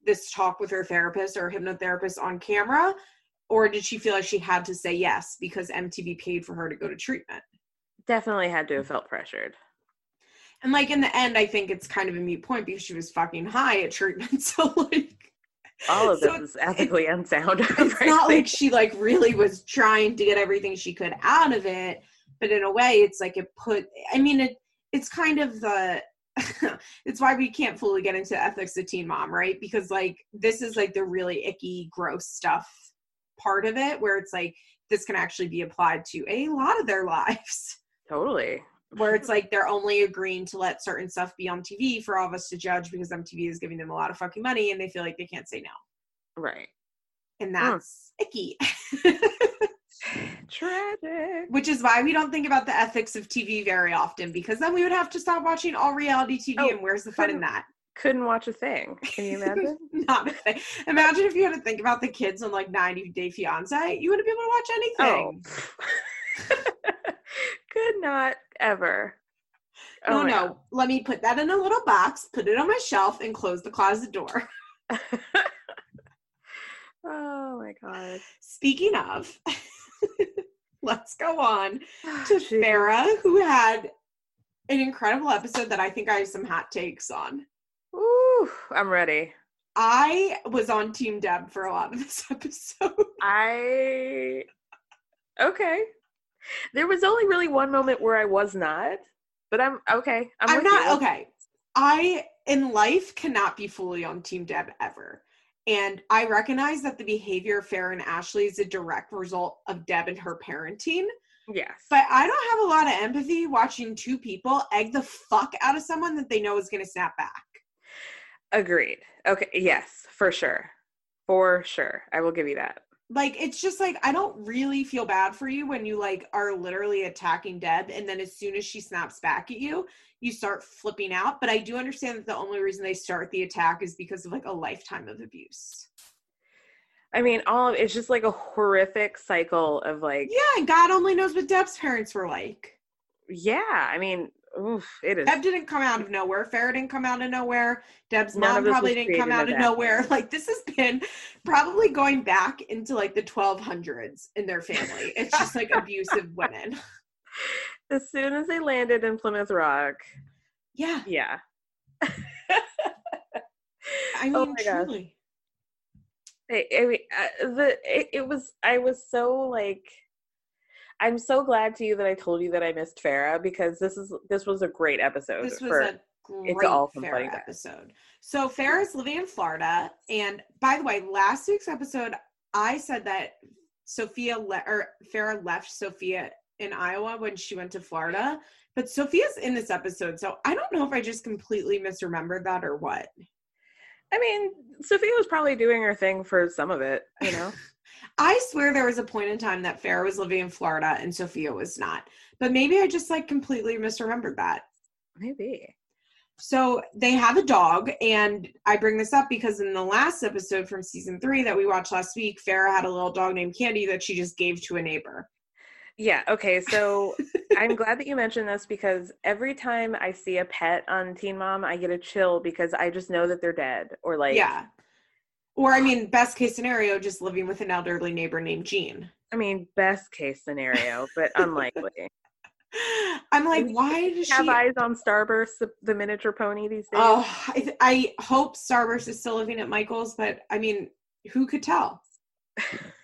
this talk with her therapist or hypnotherapist on camera or did she feel like she had to say yes because MTV paid for her to go to treatment? Definitely had to have felt pressured. And like in the end, I think it's kind of a mute point because she was fucking high at treatment. So like all of so this is ethically unsound. It's not like she like really was trying to get everything she could out of it, but in a way, it's like it put. I mean, it it's kind of the. it's why we can't fully get into ethics of Teen Mom, right? Because like this is like the really icky, gross stuff part of it, where it's like this can actually be applied to a lot of their lives. Totally where it's like they're only agreeing to let certain stuff be on TV for all of us to judge because MTV is giving them a lot of fucking money and they feel like they can't say no. Right. And that's icky. Tragic. Which is why we don't think about the ethics of TV very often because then we would have to stop watching all reality TV oh, and where's the fun in that? couldn't watch a thing. Can you imagine? Not a thing. Imagine if you had to think about the kids on like 90 Day Fiance. You wouldn't be able to watch anything. Oh. Could not ever. Oh no, no. God. Let me put that in a little box, put it on my shelf, and close the closet door. oh my God. Speaking of, let's go on oh, to Farrah, who had an incredible episode that I think I have some hot takes on. Ooh, I'm ready. I was on Team Deb for a lot of this episode. I okay. There was only really one moment where I was not, but I'm okay. I'm, I'm not you. okay. I in life cannot be fully on Team Deb ever. And I recognize that the behavior of Farrah and Ashley is a direct result of Deb and her parenting. Yes. But I don't have a lot of empathy watching two people egg the fuck out of someone that they know is going to snap back. Agreed. Okay. Yes, for sure. For sure. I will give you that. Like, it's just like, I don't really feel bad for you when you like are literally attacking Deb. And then as soon as she snaps back at you, you start flipping out. But I do understand that the only reason they start the attack is because of like a lifetime of abuse. I mean, all it's just like a horrific cycle of like. Yeah, and God only knows what Deb's parents were like. Yeah, I mean, oof, it is. Deb didn't come out of nowhere. Farrah didn't come out of nowhere. Deb's None mom probably didn't come out of nowhere. Like this has been probably going back into like the 1200s in their family. It's just like abusive women. As soon as they landed in Plymouth Rock. Yeah. Yeah. I oh mean, oh truly. I, I mean, uh, the it, it, was I was so like I'm so glad to you that I told you that I missed Farrah because this is this was a great episode. This was for, a great Farrah episode. So Farrah's living in Florida, and by the way, last week's episode I said that Sophia le- or Farrah left Sophia in Iowa when she went to Florida, but Sophia's in this episode, so I don't know if I just completely misremembered that or what. I mean, Sophia was probably doing her thing for some of it, you know. I swear there was a point in time that Farrah was living in Florida and Sophia was not. But maybe I just like completely misremembered that. Maybe. So they have a dog, and I bring this up because in the last episode from season three that we watched last week, Farrah had a little dog named Candy that she just gave to a neighbor. Yeah. Okay. So I'm glad that you mentioned this because every time I see a pet on Teen Mom, I get a chill because I just know that they're dead or like. Yeah. Or I mean, best case scenario, just living with an elderly neighbor named Jean. I mean, best case scenario, but unlikely. I'm like, why does have she have eyes on Starburst, the, the, miniature pony these days? Oh, I, I hope Starburst is still living at Michael's, but I mean, who could tell?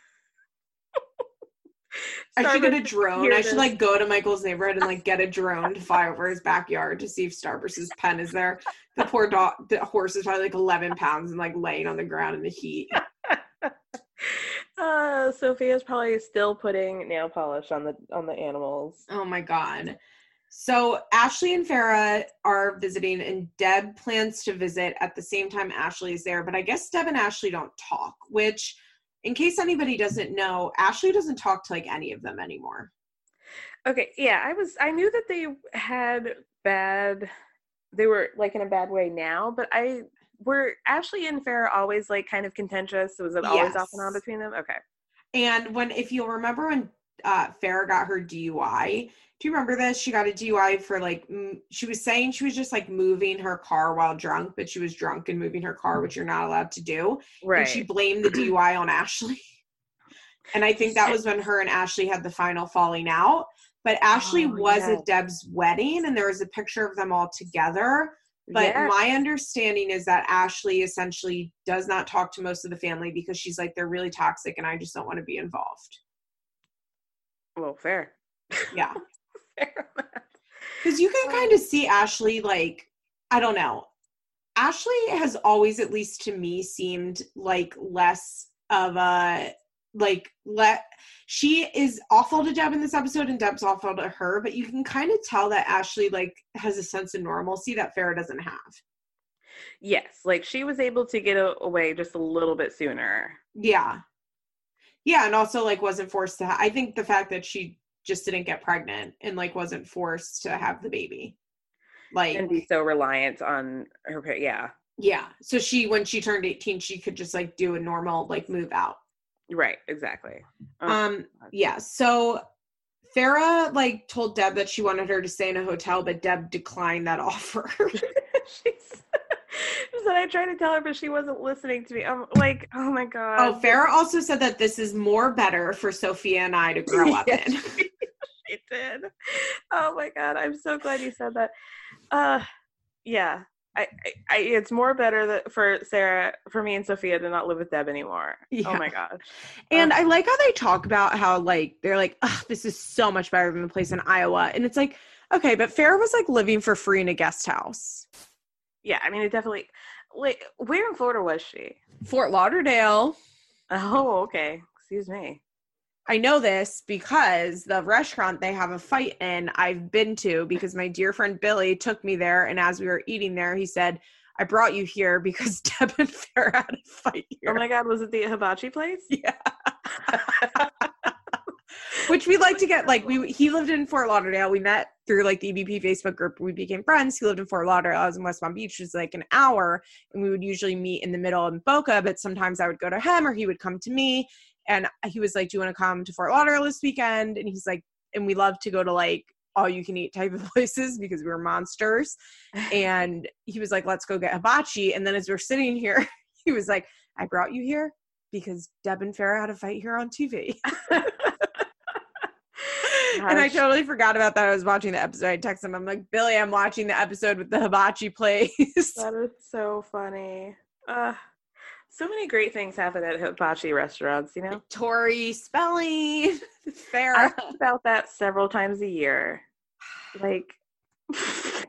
I should get a drone. I should like go to Michael's neighborhood and like get a drone to fly over his backyard to see if Starburst's pen is there. The poor dog, the horse is probably like 11 pounds and like laying on the ground in the heat. uh, Sophia's probably still putting nail polish on the on the animals. Oh my god. So Ashley and Farrah are visiting, and Deb plans to visit at the same time Ashley is there. But I guess Deb and Ashley don't talk, which in case anybody doesn't know, Ashley doesn't talk to like any of them anymore. Okay, yeah, I was I knew that they had bad they were like in a bad way now, but I were Ashley and Farrah always like kind of contentious? Was it always yes. off and on between them? Okay. And when if you'll remember when uh Farrah got her DUI, do you remember this? She got a DUI for like m- she was saying she was just like moving her car while drunk, but she was drunk and moving her car, which you're not allowed to do. Right. And she blamed the DUI on Ashley. And I think that was when her and Ashley had the final falling out. But Ashley oh, was yes. at Deb's wedding, and there was a picture of them all together. But yes. my understanding is that Ashley essentially does not talk to most of the family because she's like, they're really toxic and I just don't want to be involved. Well, fair. Yeah. Because you can kind of um, see Ashley, like, I don't know. Ashley has always, at least to me, seemed like less of a like let she is awful to Deb in this episode and Deb's awful to her, but you can kind of tell that Ashley like has a sense of normalcy that Farrah doesn't have. Yes, like she was able to get away just a little bit sooner. Yeah. Yeah, and also like wasn't forced to ha- I think the fact that she just didn't get pregnant and like wasn't forced to have the baby. like and be so reliant on her. Yeah, yeah. So she, when she turned 18, she could just like do a normal like move out. Right. Exactly. Oh, um. Yeah. So Farrah like told Deb that she wanted her to stay in a hotel, but Deb declined that offer. She's said I tried to tell her, but she wasn't listening to me. I'm like, oh my god. Oh, Farrah also said that this is more better for Sophia and I to grow up in. she did. Oh my god, I'm so glad you said that. Uh, yeah, I, I, it's more better that for Sarah, for me and Sophia to not live with Deb anymore. Oh yeah. Oh my gosh. And um, I like how they talk about how like they're like, oh, this is so much better than the place in Iowa. And it's like, okay, but Farrah was like living for free in a guest house. Yeah, I mean it definitely like where in Florida was she? Fort Lauderdale. Oh, okay. Excuse me. I know this because the restaurant they have a fight in, I've been to because my dear friend Billy took me there. And as we were eating there, he said, I brought you here because Deb and Fair had a fight oh here. Oh my God, was it the hibachi place? Yeah. Which we like to get like we he lived in Fort Lauderdale. We met through like the EBP Facebook group. We became friends. He lived in Fort Lauderdale. I was in West Palm Beach, which is like an hour, and we would usually meet in the middle in Boca. But sometimes I would go to him, or he would come to me. And he was like, Do you want to come to Fort Lauderdale this weekend? And he's like, And we love to go to like all you can eat type of places because we were monsters. and he was like, Let's go get hibachi. And then as we're sitting here, he was like, I brought you here because Deb and Farrah had a fight here on TV. and I totally forgot about that. I was watching the episode. I texted him. I'm like, Billy, I'm watching the episode with the hibachi place. that is so funny. Uh, so many great things happen at hibachi restaurants, you know? Tori Spelling, fair. I think about that several times a year. Like, it's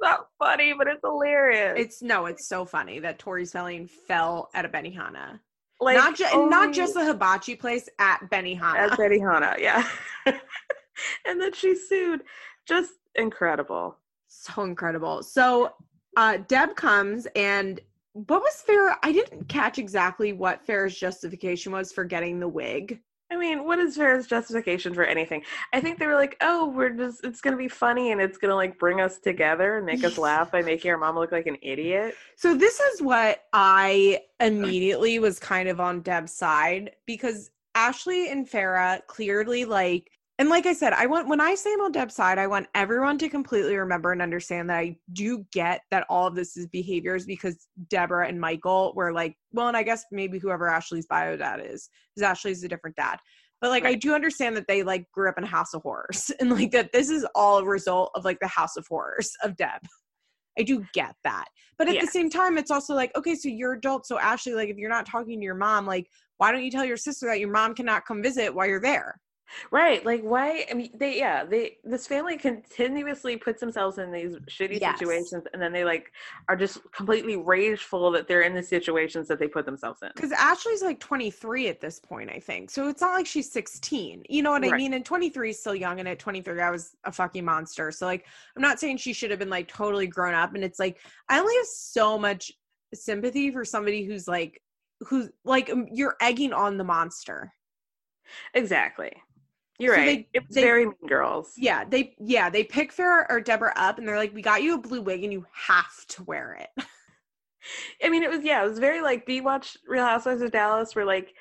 not funny, but it's hilarious. It's no, it's so funny that Tori Spelling fell at a Benihana. Like, not, ju- only, not just the hibachi place at Benihana. At Benihana, yeah. and then she sued. Just incredible. So incredible. So uh, Deb comes and what was Farrah? I didn't catch exactly what Farrah's justification was for getting the wig. I mean, what is Farrah's justification for anything? I think they were like, oh, we're just, it's going to be funny and it's to like bring us together and make us laugh by making our mom look like an idiot. So, this is what I immediately was kind of on Deb's side because Ashley and Farrah clearly like and like I said, I want when I say I'm on Deb's side, I want everyone to completely remember and understand that I do get that all of this is behaviors because Deborah and Michael were like, well, and I guess maybe whoever Ashley's bio dad is, because Ashley's a different dad. But like right. I do understand that they like grew up in a house of horrors and like that this is all a result of like the house of horrors of Deb. I do get that. But at yeah. the same time, it's also like, okay, so you're adult. So Ashley, like if you're not talking to your mom, like why don't you tell your sister that your mom cannot come visit while you're there? Right. Like why I mean they yeah, they this family continuously puts themselves in these shitty yes. situations and then they like are just completely rageful that they're in the situations that they put themselves in. Cuz Ashley's like 23 at this point, I think. So it's not like she's 16. You know what right. I mean? And 23 is still young and at 23 I was a fucking monster. So like I'm not saying she should have been like totally grown up and it's like I only have so much sympathy for somebody who's like who's like um, you're egging on the monster. Exactly. You're so right. They, it's they, very mean girls. Yeah, they yeah they pick Farrah or Deborah up, and they're like, "We got you a blue wig, and you have to wear it." I mean, it was yeah, it was very like. Do you watch Real Housewives of Dallas? Where like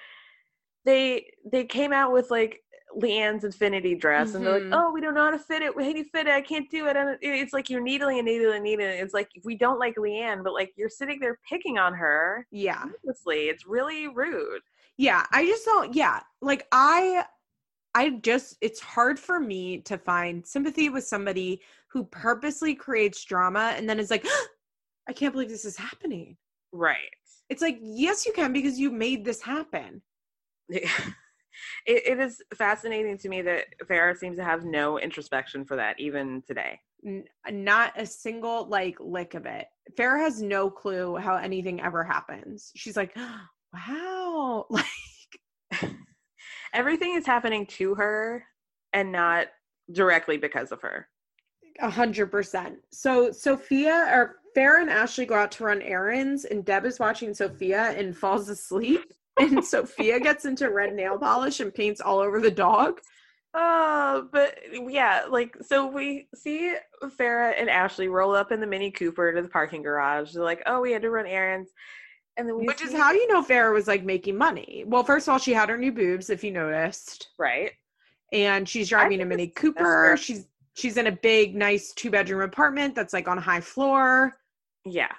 they they came out with like LeeAnne's infinity dress, mm-hmm. and they're like, mm-hmm. "Oh, we don't know how to fit it. How do you fit it? I can't do it." And it's like you're needling and needling and needling. It's like we don't like LeeAnne, but like you're sitting there picking on her. Yeah, honestly, it's really rude. Yeah, I just don't. Yeah, like I I just, it's hard for me to find sympathy with somebody who purposely creates drama and then is like, I can't believe this is happening. Right. It's like, yes, you can because you made this happen. It, it is fascinating to me that Farrah seems to have no introspection for that even today. N- not a single like lick of it. Farrah has no clue how anything ever happens. She's like, wow, like everything is happening to her and not directly because of her. A hundred percent. So Sophia or Farrah and Ashley go out to run errands, and Deb is watching Sophia and falls asleep. and Sophia gets into red nail polish and paints all over the dog. Uh, but yeah, like so we see Farrah and Ashley roll up in the Mini Cooper to the parking garage. They're like, "Oh, we had to run errands," and then which is how you know Farrah was like making money. Well, first of all, she had her new boobs, if you noticed, right? And she's driving a Mini Cooper. She's she's in a big, nice two bedroom apartment that's like on a high floor. Yeah,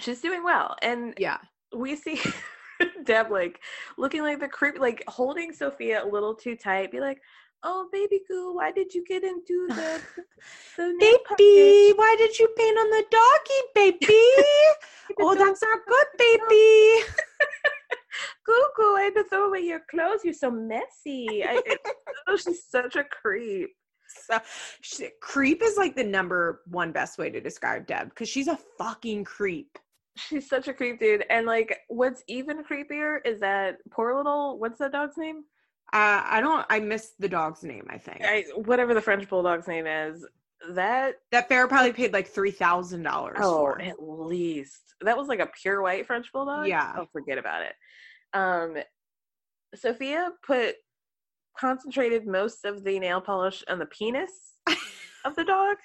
she's doing well, and yeah, we see Deb like looking like the creep, like holding Sophia a little too tight, be like, "Oh, baby goo, why did you get into the, the baby? Why did you paint on the doggy, baby? oh, that's not good, baby." goo goo, I had to throw away your clothes. You're so messy. I, it, oh, she's such a creep. So, she, creep is like the number one best way to describe Deb because she's a fucking creep. She's such a creep, dude. And like, what's even creepier is that poor little what's that dog's name? Uh, I don't. I missed the dog's name. I think I, whatever the French bulldog's name is. That that fair probably paid like three thousand dollars. Oh, for. at least that was like a pure white French bulldog. Yeah. Oh, forget about it. Um, Sophia put concentrated most of the nail polish on the penis of the dog?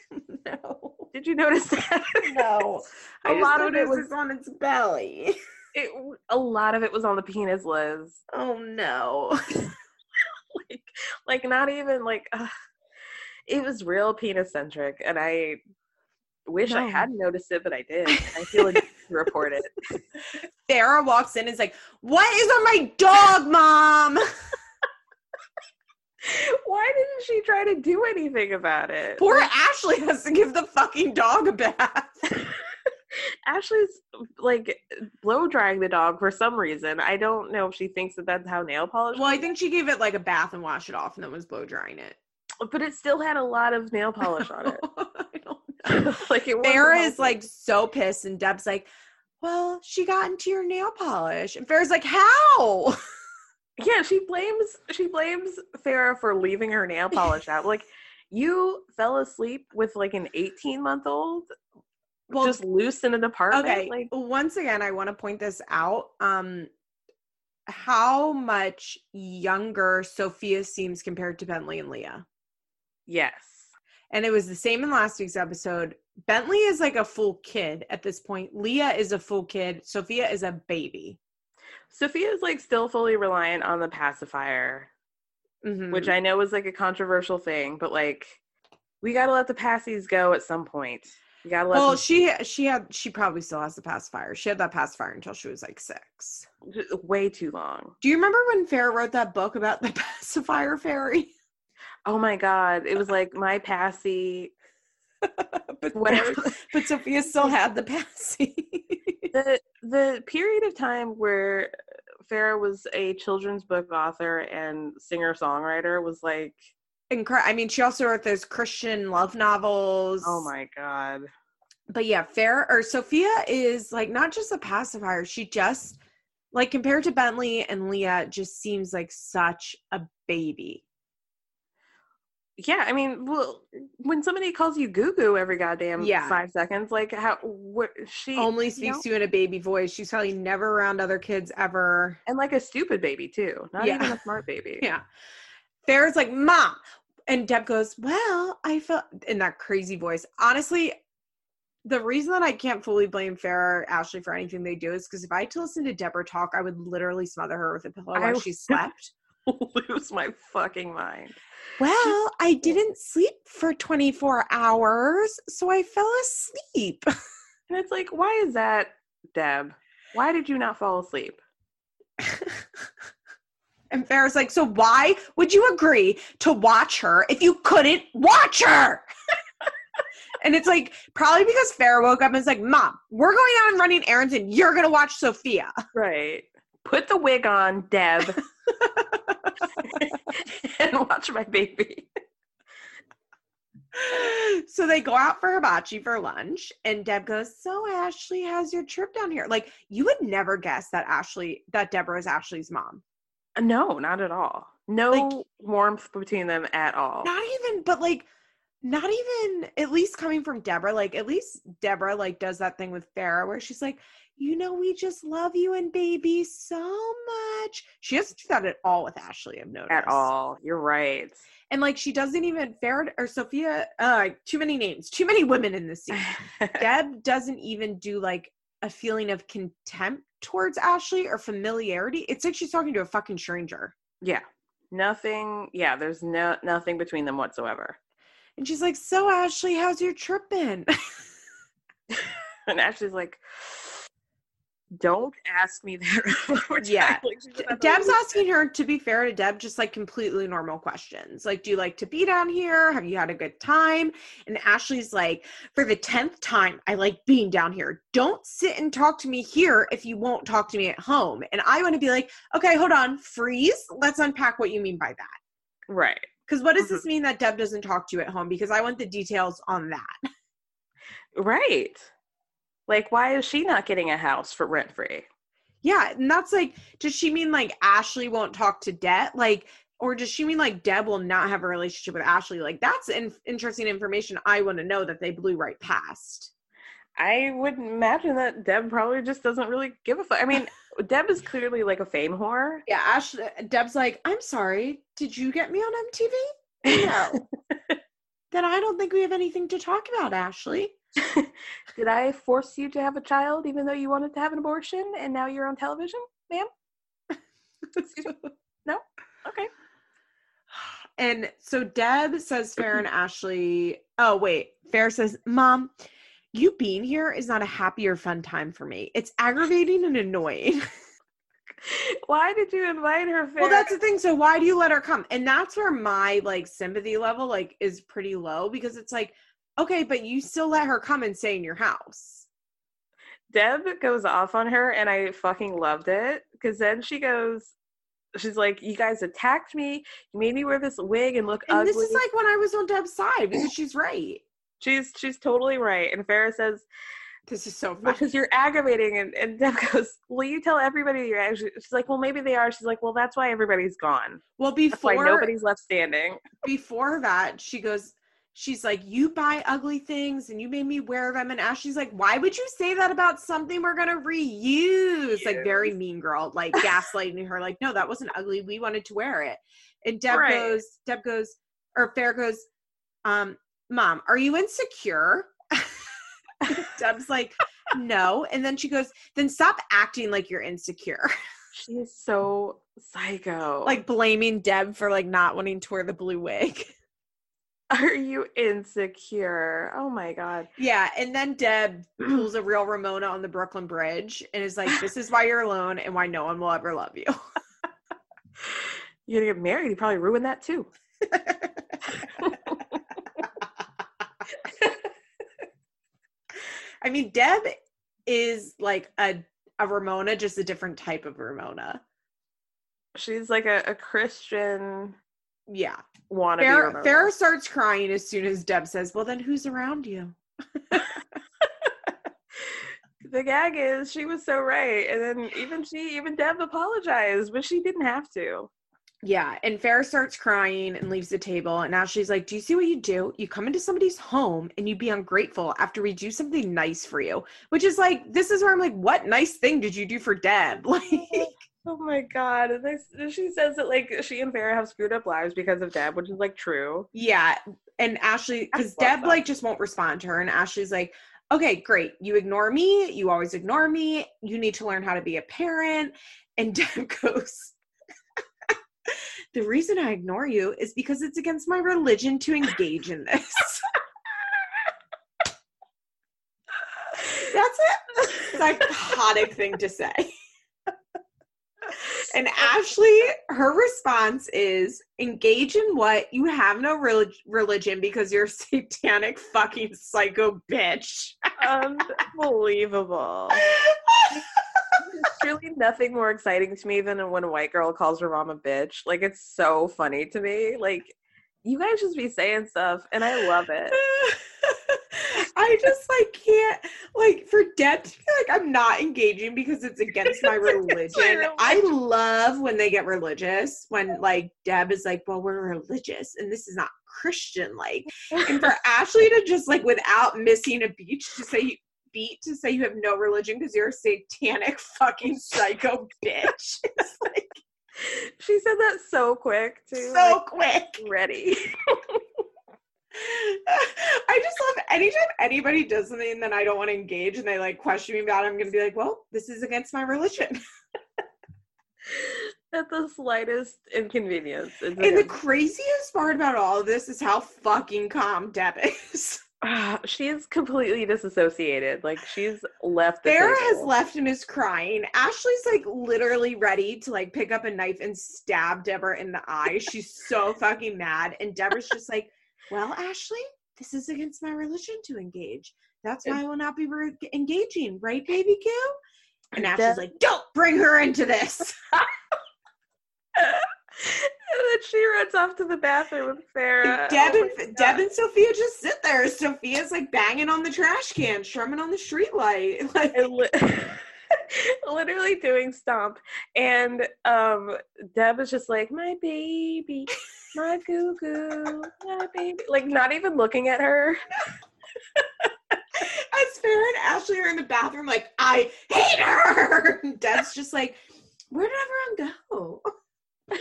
No. Did you notice that? No. a lot of it was on its belly. It a lot of it was on the penis, Liz. Oh no. like like not even like it was real penis centric and I wish no. I hadn't noticed it, but I did. I feel like report it. Sarah walks in and is like, What is on my dog, mom? Why didn't she try to do anything about it? Poor Ashley has to give the fucking dog a bath. Ashley's like blow drying the dog for some reason. I don't know if she thinks that that's how nail polish. Well, I think she gave it like a bath and washed it off, and then was blow drying it. But it still had a lot of nail polish on it. I don't know. like it. Farrah is like so pissed, and Deb's like, "Well, she got into your nail polish," and Farrah's like, "How?" yeah, she blames she blames Farrah for leaving her nail polish out. Like you fell asleep with like an 18 month old well, just loose in an apartment. Okay. Like once again, I want to point this out. Um how much younger Sophia seems compared to Bentley and Leah. Yes. And it was the same in last week's episode. Bentley is like a full kid at this point. Leah is a full kid. Sophia is a baby. Sophia is like still fully reliant on the pacifier, mm-hmm. which I know is like a controversial thing, but like we got to let the passies go at some point. We got to let. Well, them- she she had she probably still has the pacifier. She had that pacifier until she was like six. Way too long. Do you remember when Farrah wrote that book about the pacifier fairy? Oh my god! It was like my passy. but, but Sophia still had the passy the the period of time where Farrah was a children's book author and singer songwriter was like incredible. I mean, she also wrote those Christian love novels. Oh my god! But yeah, Fair or Sophia is like not just a pacifier. She just like compared to Bentley and Leah, just seems like such a baby yeah, I mean, well, when somebody calls you goo goo every goddamn yeah. five seconds, like how what she only speaks you know? to you in a baby voice. She's probably never around other kids ever, and like a stupid baby too, not yeah. even a smart baby. yeah, Farrah's like, "Mom," and Deb goes, "Well, I felt in that crazy voice." Honestly, the reason that I can't fully blame Farrah or Ashley for anything they do is because if I had to listen to Deborah talk, I would literally smother her with a pillow while she slept. lose my fucking mind. Well, I didn't sleep for 24 hours, so I fell asleep. And it's like, why is that, Deb? Why did you not fall asleep? and Farrah's like, so why would you agree to watch her if you couldn't watch her? and it's like, probably because Farrah woke up and was like, Mom, we're going out and running errands and you're going to watch Sophia. Right. Put the wig on, Deb. and watch my baby. so they go out for hibachi for lunch and deb goes so ashley how's your trip down here like you would never guess that ashley that deborah is ashley's mom no not at all no like, warmth between them at all not even but like not even at least coming from deborah like at least deborah like does that thing with farrah where she's like you know, we just love you and baby so much. She doesn't do that at all with Ashley, I've noticed. At all. You're right. And like she doesn't even Farrah or Sophia, uh, too many names, too many women in this scene. Deb doesn't even do like a feeling of contempt towards Ashley or familiarity. It's like she's talking to a fucking stranger. Yeah. Nothing, yeah, there's no nothing between them whatsoever. And she's like, So Ashley, how's your trip been? and Ashley's like, don't ask me that. yeah. Like, Deb's asking her, to be fair to Deb, just like completely normal questions. Like, do you like to be down here? Have you had a good time? And Ashley's like, for the 10th time, I like being down here. Don't sit and talk to me here if you won't talk to me at home. And I want to be like, okay, hold on, freeze. Let's unpack what you mean by that. Right. Because what does mm-hmm. this mean that Deb doesn't talk to you at home? Because I want the details on that. Right. Like, why is she not getting a house for rent free? Yeah, and that's like, does she mean like Ashley won't talk to Deb? Like, or does she mean like Deb will not have a relationship with Ashley? Like, that's in- interesting information I want to know that they blew right past. I would imagine that Deb probably just doesn't really give a fuck. I mean, Deb is clearly like a fame whore. Yeah, Ashley. Deb's like, I'm sorry. Did you get me on MTV? No. then I don't think we have anything to talk about, Ashley. Did I force you to have a child even though you wanted to have an abortion and now you're on television, ma'am? no? Okay. And so Deb says Fair and Ashley, oh, wait. Fair says, Mom, you being here is not a happy or fun time for me. It's aggravating and annoying. why did you invite her? Fair? Well, that's the thing. So why do you let her come? And that's where my like sympathy level like is pretty low because it's like Okay, but you still let her come and stay in your house. Deb goes off on her, and I fucking loved it because then she goes, she's like, "You guys attacked me. You made me wear this wig and look and ugly." This is like when I was on Deb's side because she's right. She's she's totally right. And Farrah says, "This is so funny because you're aggravating." And, and Deb goes, "Will you tell everybody you're?" Actually, she's like, "Well, maybe they are." She's like, "Well, that's why everybody's gone. Well, before nobody's left standing." Before that, she goes, she's like, You buy ugly things and you made me wear them. And Ashley's like, Why would you say that about something we're going to reuse? Like, very mean girl, like gaslighting her, like, No, that wasn't ugly. We wanted to wear it. And Deb right. goes, Deb goes, or Fair goes, um, Mom, are you insecure? Deb's like, No. And then she goes, Then stop acting like you're insecure. She is so psycho. Like blaming Deb for like not wanting to wear the blue wig. Are you insecure? Oh my god. Yeah, and then Deb pulls a real Ramona on the Brooklyn Bridge and is like, "This is why you're alone and why no one will ever love you." you're gonna get married. You probably ruined that too. I mean, Deb is like a a Ramona, just a different type of Ramona. She's like a, a Christian yeah. Want to Farrah starts crying as soon as Deb says, "Well, then who's around you?" the gag is she was so right, and then even she, even Deb apologized, but she didn't have to. Yeah, and Farrah starts crying and leaves the table. And now she's like, Do you see what you do? You come into somebody's home and you be ungrateful after we do something nice for you. Which is like, this is where I'm like, What nice thing did you do for Deb? Like, Oh my god! And this, she says that like she and Farrah have screwed up lives because of Deb, which is like true. Yeah, and Ashley, because Deb that. like just won't respond to her, and Ashley's like, "Okay, great. You ignore me. You always ignore me. You need to learn how to be a parent." And Deb goes, "The reason I ignore you is because it's against my religion to engage in this." That's a psychotic thing to say. And Ashley, her response is engage in what? You have no relig- religion because you're a satanic fucking psycho bitch. Unbelievable. There's truly nothing more exciting to me than when a white girl calls her mom a bitch. Like, it's so funny to me. Like, you guys just be saying stuff, and I love it. I just like can't like for Deb to be like I'm not engaging because it's against my religion. I love when they get religious when like Deb is like, well, we're religious and this is not Christian like. And for Ashley to just like without missing a beat to say beat to say you have no religion because you're a satanic fucking psycho bitch. It's like she said that so quick too. So like, quick. Ready. I just love anytime anybody does something that I don't want to engage and they like question me about it, I'm gonna be like, well, this is against my religion. At the slightest inconvenience. and the craziest part about all of this is how fucking calm Deb is. Uh, she's completely disassociated. Like she's left. Sarah has left and is crying. Ashley's like literally ready to like pick up a knife and stab Deborah in the eye. She's so fucking mad, and Deborah's just like, "Well, Ashley, this is against my religion to engage. That's why I will not be re- engaging, right, baby Q?" And Ashley's like, "Don't bring her into this." and then she runs off to the bathroom with Farrah. Deb, oh and, Deb and Sophia just sit there. Sophia's like banging on the trash can, strumming on the street light. Like, li- literally doing stomp. And um, Deb is just like, my baby, my goo goo, my baby. Like, not even looking at her. As Farrah and Ashley are in the bathroom, like, I hate her. And Deb's just like, where did everyone go?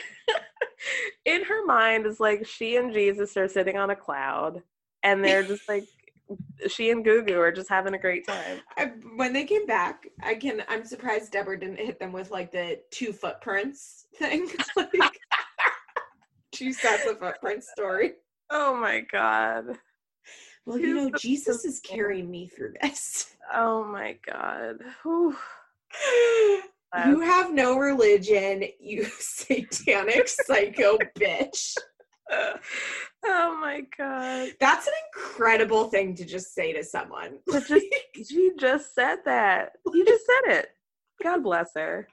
in her mind is like she and Jesus are sitting on a cloud and they're just like she and Gugu are just having a great time. I, when they came back, I can I'm surprised Deborah didn't hit them with like the two footprints thing. like, two sets of footprints story. Oh my god. Well, you know, Jesus is carrying me through this. Oh my god. Whew. You have no religion, you satanic psycho bitch. oh my god. That's an incredible thing to just say to someone. Just, she just said that. You just said it. God bless her.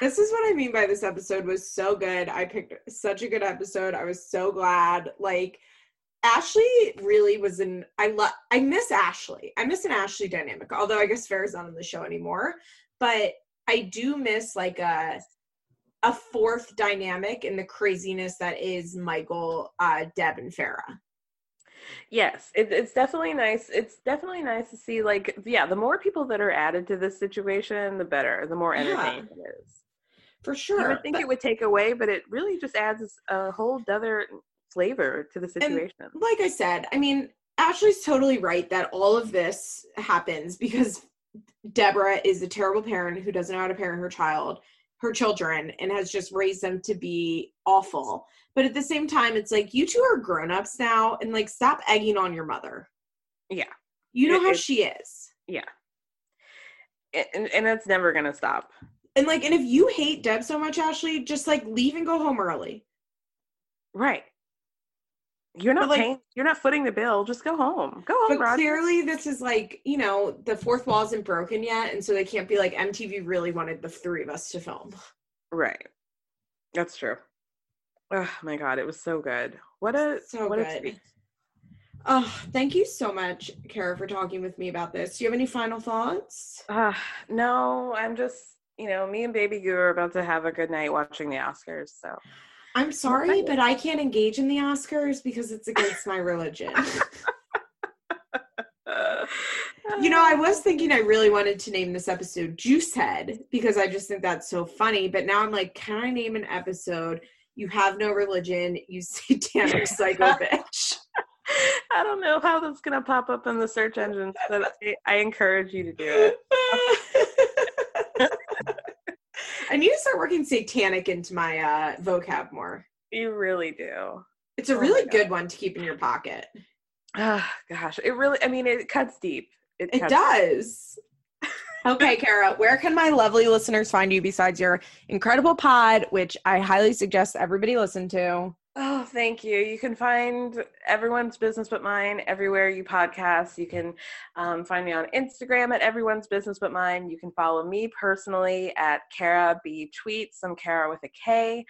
This is what I mean by this episode was so good. I picked such a good episode. I was so glad. Like Ashley really was in I love I miss Ashley. I miss an Ashley dynamic. Although I guess Farrah's not on the show anymore. But I do miss like a a fourth dynamic in the craziness that is Michael, uh, Deb, and Farrah. Yes, it, it's definitely nice. It's definitely nice to see, like, yeah, the more people that are added to this situation, the better, the more entertaining yeah, it is. For sure. i would think but, it would take away, but it really just adds a whole other flavor to the situation. like I said, I mean, Ashley's totally right that all of this happens because Deborah is a terrible parent who doesn't know how to parent her child, her children, and has just raised them to be awful. But at the same time, it's like you two are grown-ups now and like stop egging on your mother. Yeah. You know it, how she is. Yeah. And, and it's never gonna stop. And like, and if you hate Deb so much, Ashley, just like leave and go home early. Right. You're not like, paying. You're not footing the bill. Just go home. Go home. But Roger. clearly, this is like you know the fourth wall isn't broken yet, and so they can't be like MTV really wanted the three of us to film. Right. That's true. Oh my god, it was so good. What a so what good. A oh, thank you so much, Kara, for talking with me about this. Do you have any final thoughts? Uh, no, I'm just you know me and Baby Goo are about to have a good night watching the Oscars. So I'm sorry, but I can't engage in the Oscars because it's against my religion. you know, I was thinking I really wanted to name this episode Juice Head because I just think that's so funny. But now I'm like, can I name an episode? You have no religion, you satanic psycho bitch. I don't know how that's gonna pop up in the search engines, but I, I encourage you to do it. I need to start working satanic into my uh, vocab more. You really do. It's a oh really good one to keep in your pocket. Oh, gosh, it really. I mean, it cuts deep. It, it does. Okay, Kara, where can my lovely listeners find you besides your incredible pod, which I highly suggest everybody listen to? Oh, thank you. You can find everyone's business but mine everywhere you podcast. You can um, find me on Instagram at everyone's business but mine. You can follow me personally at Kara B Tweets. I'm Kara with a K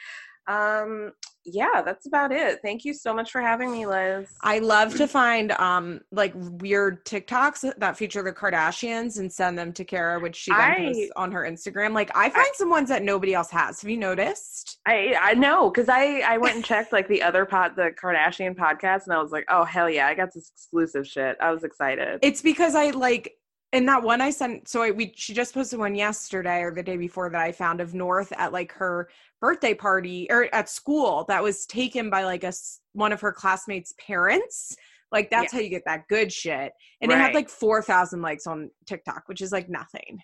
um yeah that's about it. Thank you so much for having me liz. I love to find um like weird tiktoks that feature the kardashians and send them to kara which she then I, posts on her instagram. Like i find I, some ones that nobody else has. Have you noticed? I i know because i i went and checked like the other pot the kardashian podcast and i was like oh hell yeah i got this exclusive shit. I was excited. It's because i like and that one I sent, so I, we she just posted one yesterday or the day before that I found of North at like her birthday party or at school that was taken by like a one of her classmates' parents. Like that's yeah. how you get that good shit. And right. it had like four thousand likes on TikTok, which is like nothing.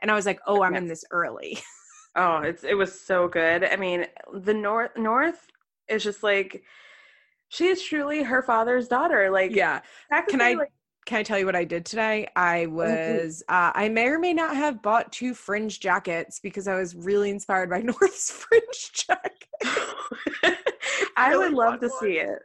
And I was like, oh, I'm in this early. oh, it's it was so good. I mean, the North North is just like she is truly her father's daughter. Like, yeah. Can I? Like, can I tell you what I did today? I was, uh, I may or may not have bought two fringe jackets because I was really inspired by North's fringe jacket. I, really would love to one. see it.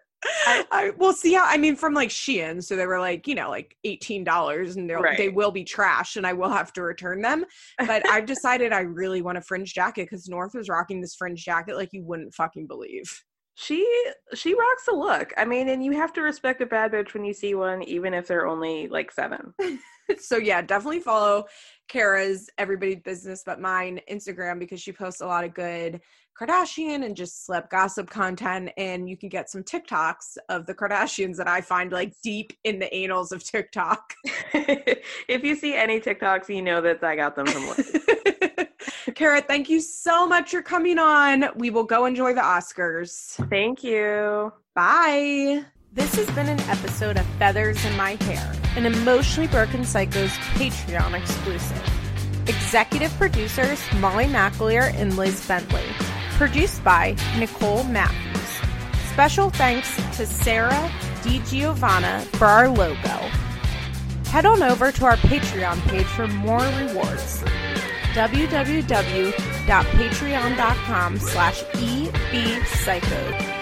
I, I will see how I mean from like Shein, so they were like you know like eighteen dollars, and right. they will be trash, and I will have to return them. But I've decided I really want a fringe jacket because North was rocking this fringe jacket like you wouldn't fucking believe she she rocks a look. I mean, and you have to respect a bad bitch when you see one, even if they're only like seven. so yeah, definitely follow Kara's Everybody's Business But Mine Instagram because she posts a lot of good Kardashian and just slip gossip content, and you can get some TikToks of the Kardashians that I find like deep in the annals of TikTok. if you see any TikToks, you know that I got them from. Kara, thank you so much for coming on. We will go enjoy the Oscars. Thank you. Bye. This has been an episode of Feathers in My Hair, an Emotionally Broken Psycho's Patreon exclusive. Executive producers Molly McAleer and Liz Bentley. Produced by Nicole Matthews. Special thanks to Sarah DiGiovanna for our logo. Head on over to our Patreon page for more rewards www.patreon.com slash ebpsycho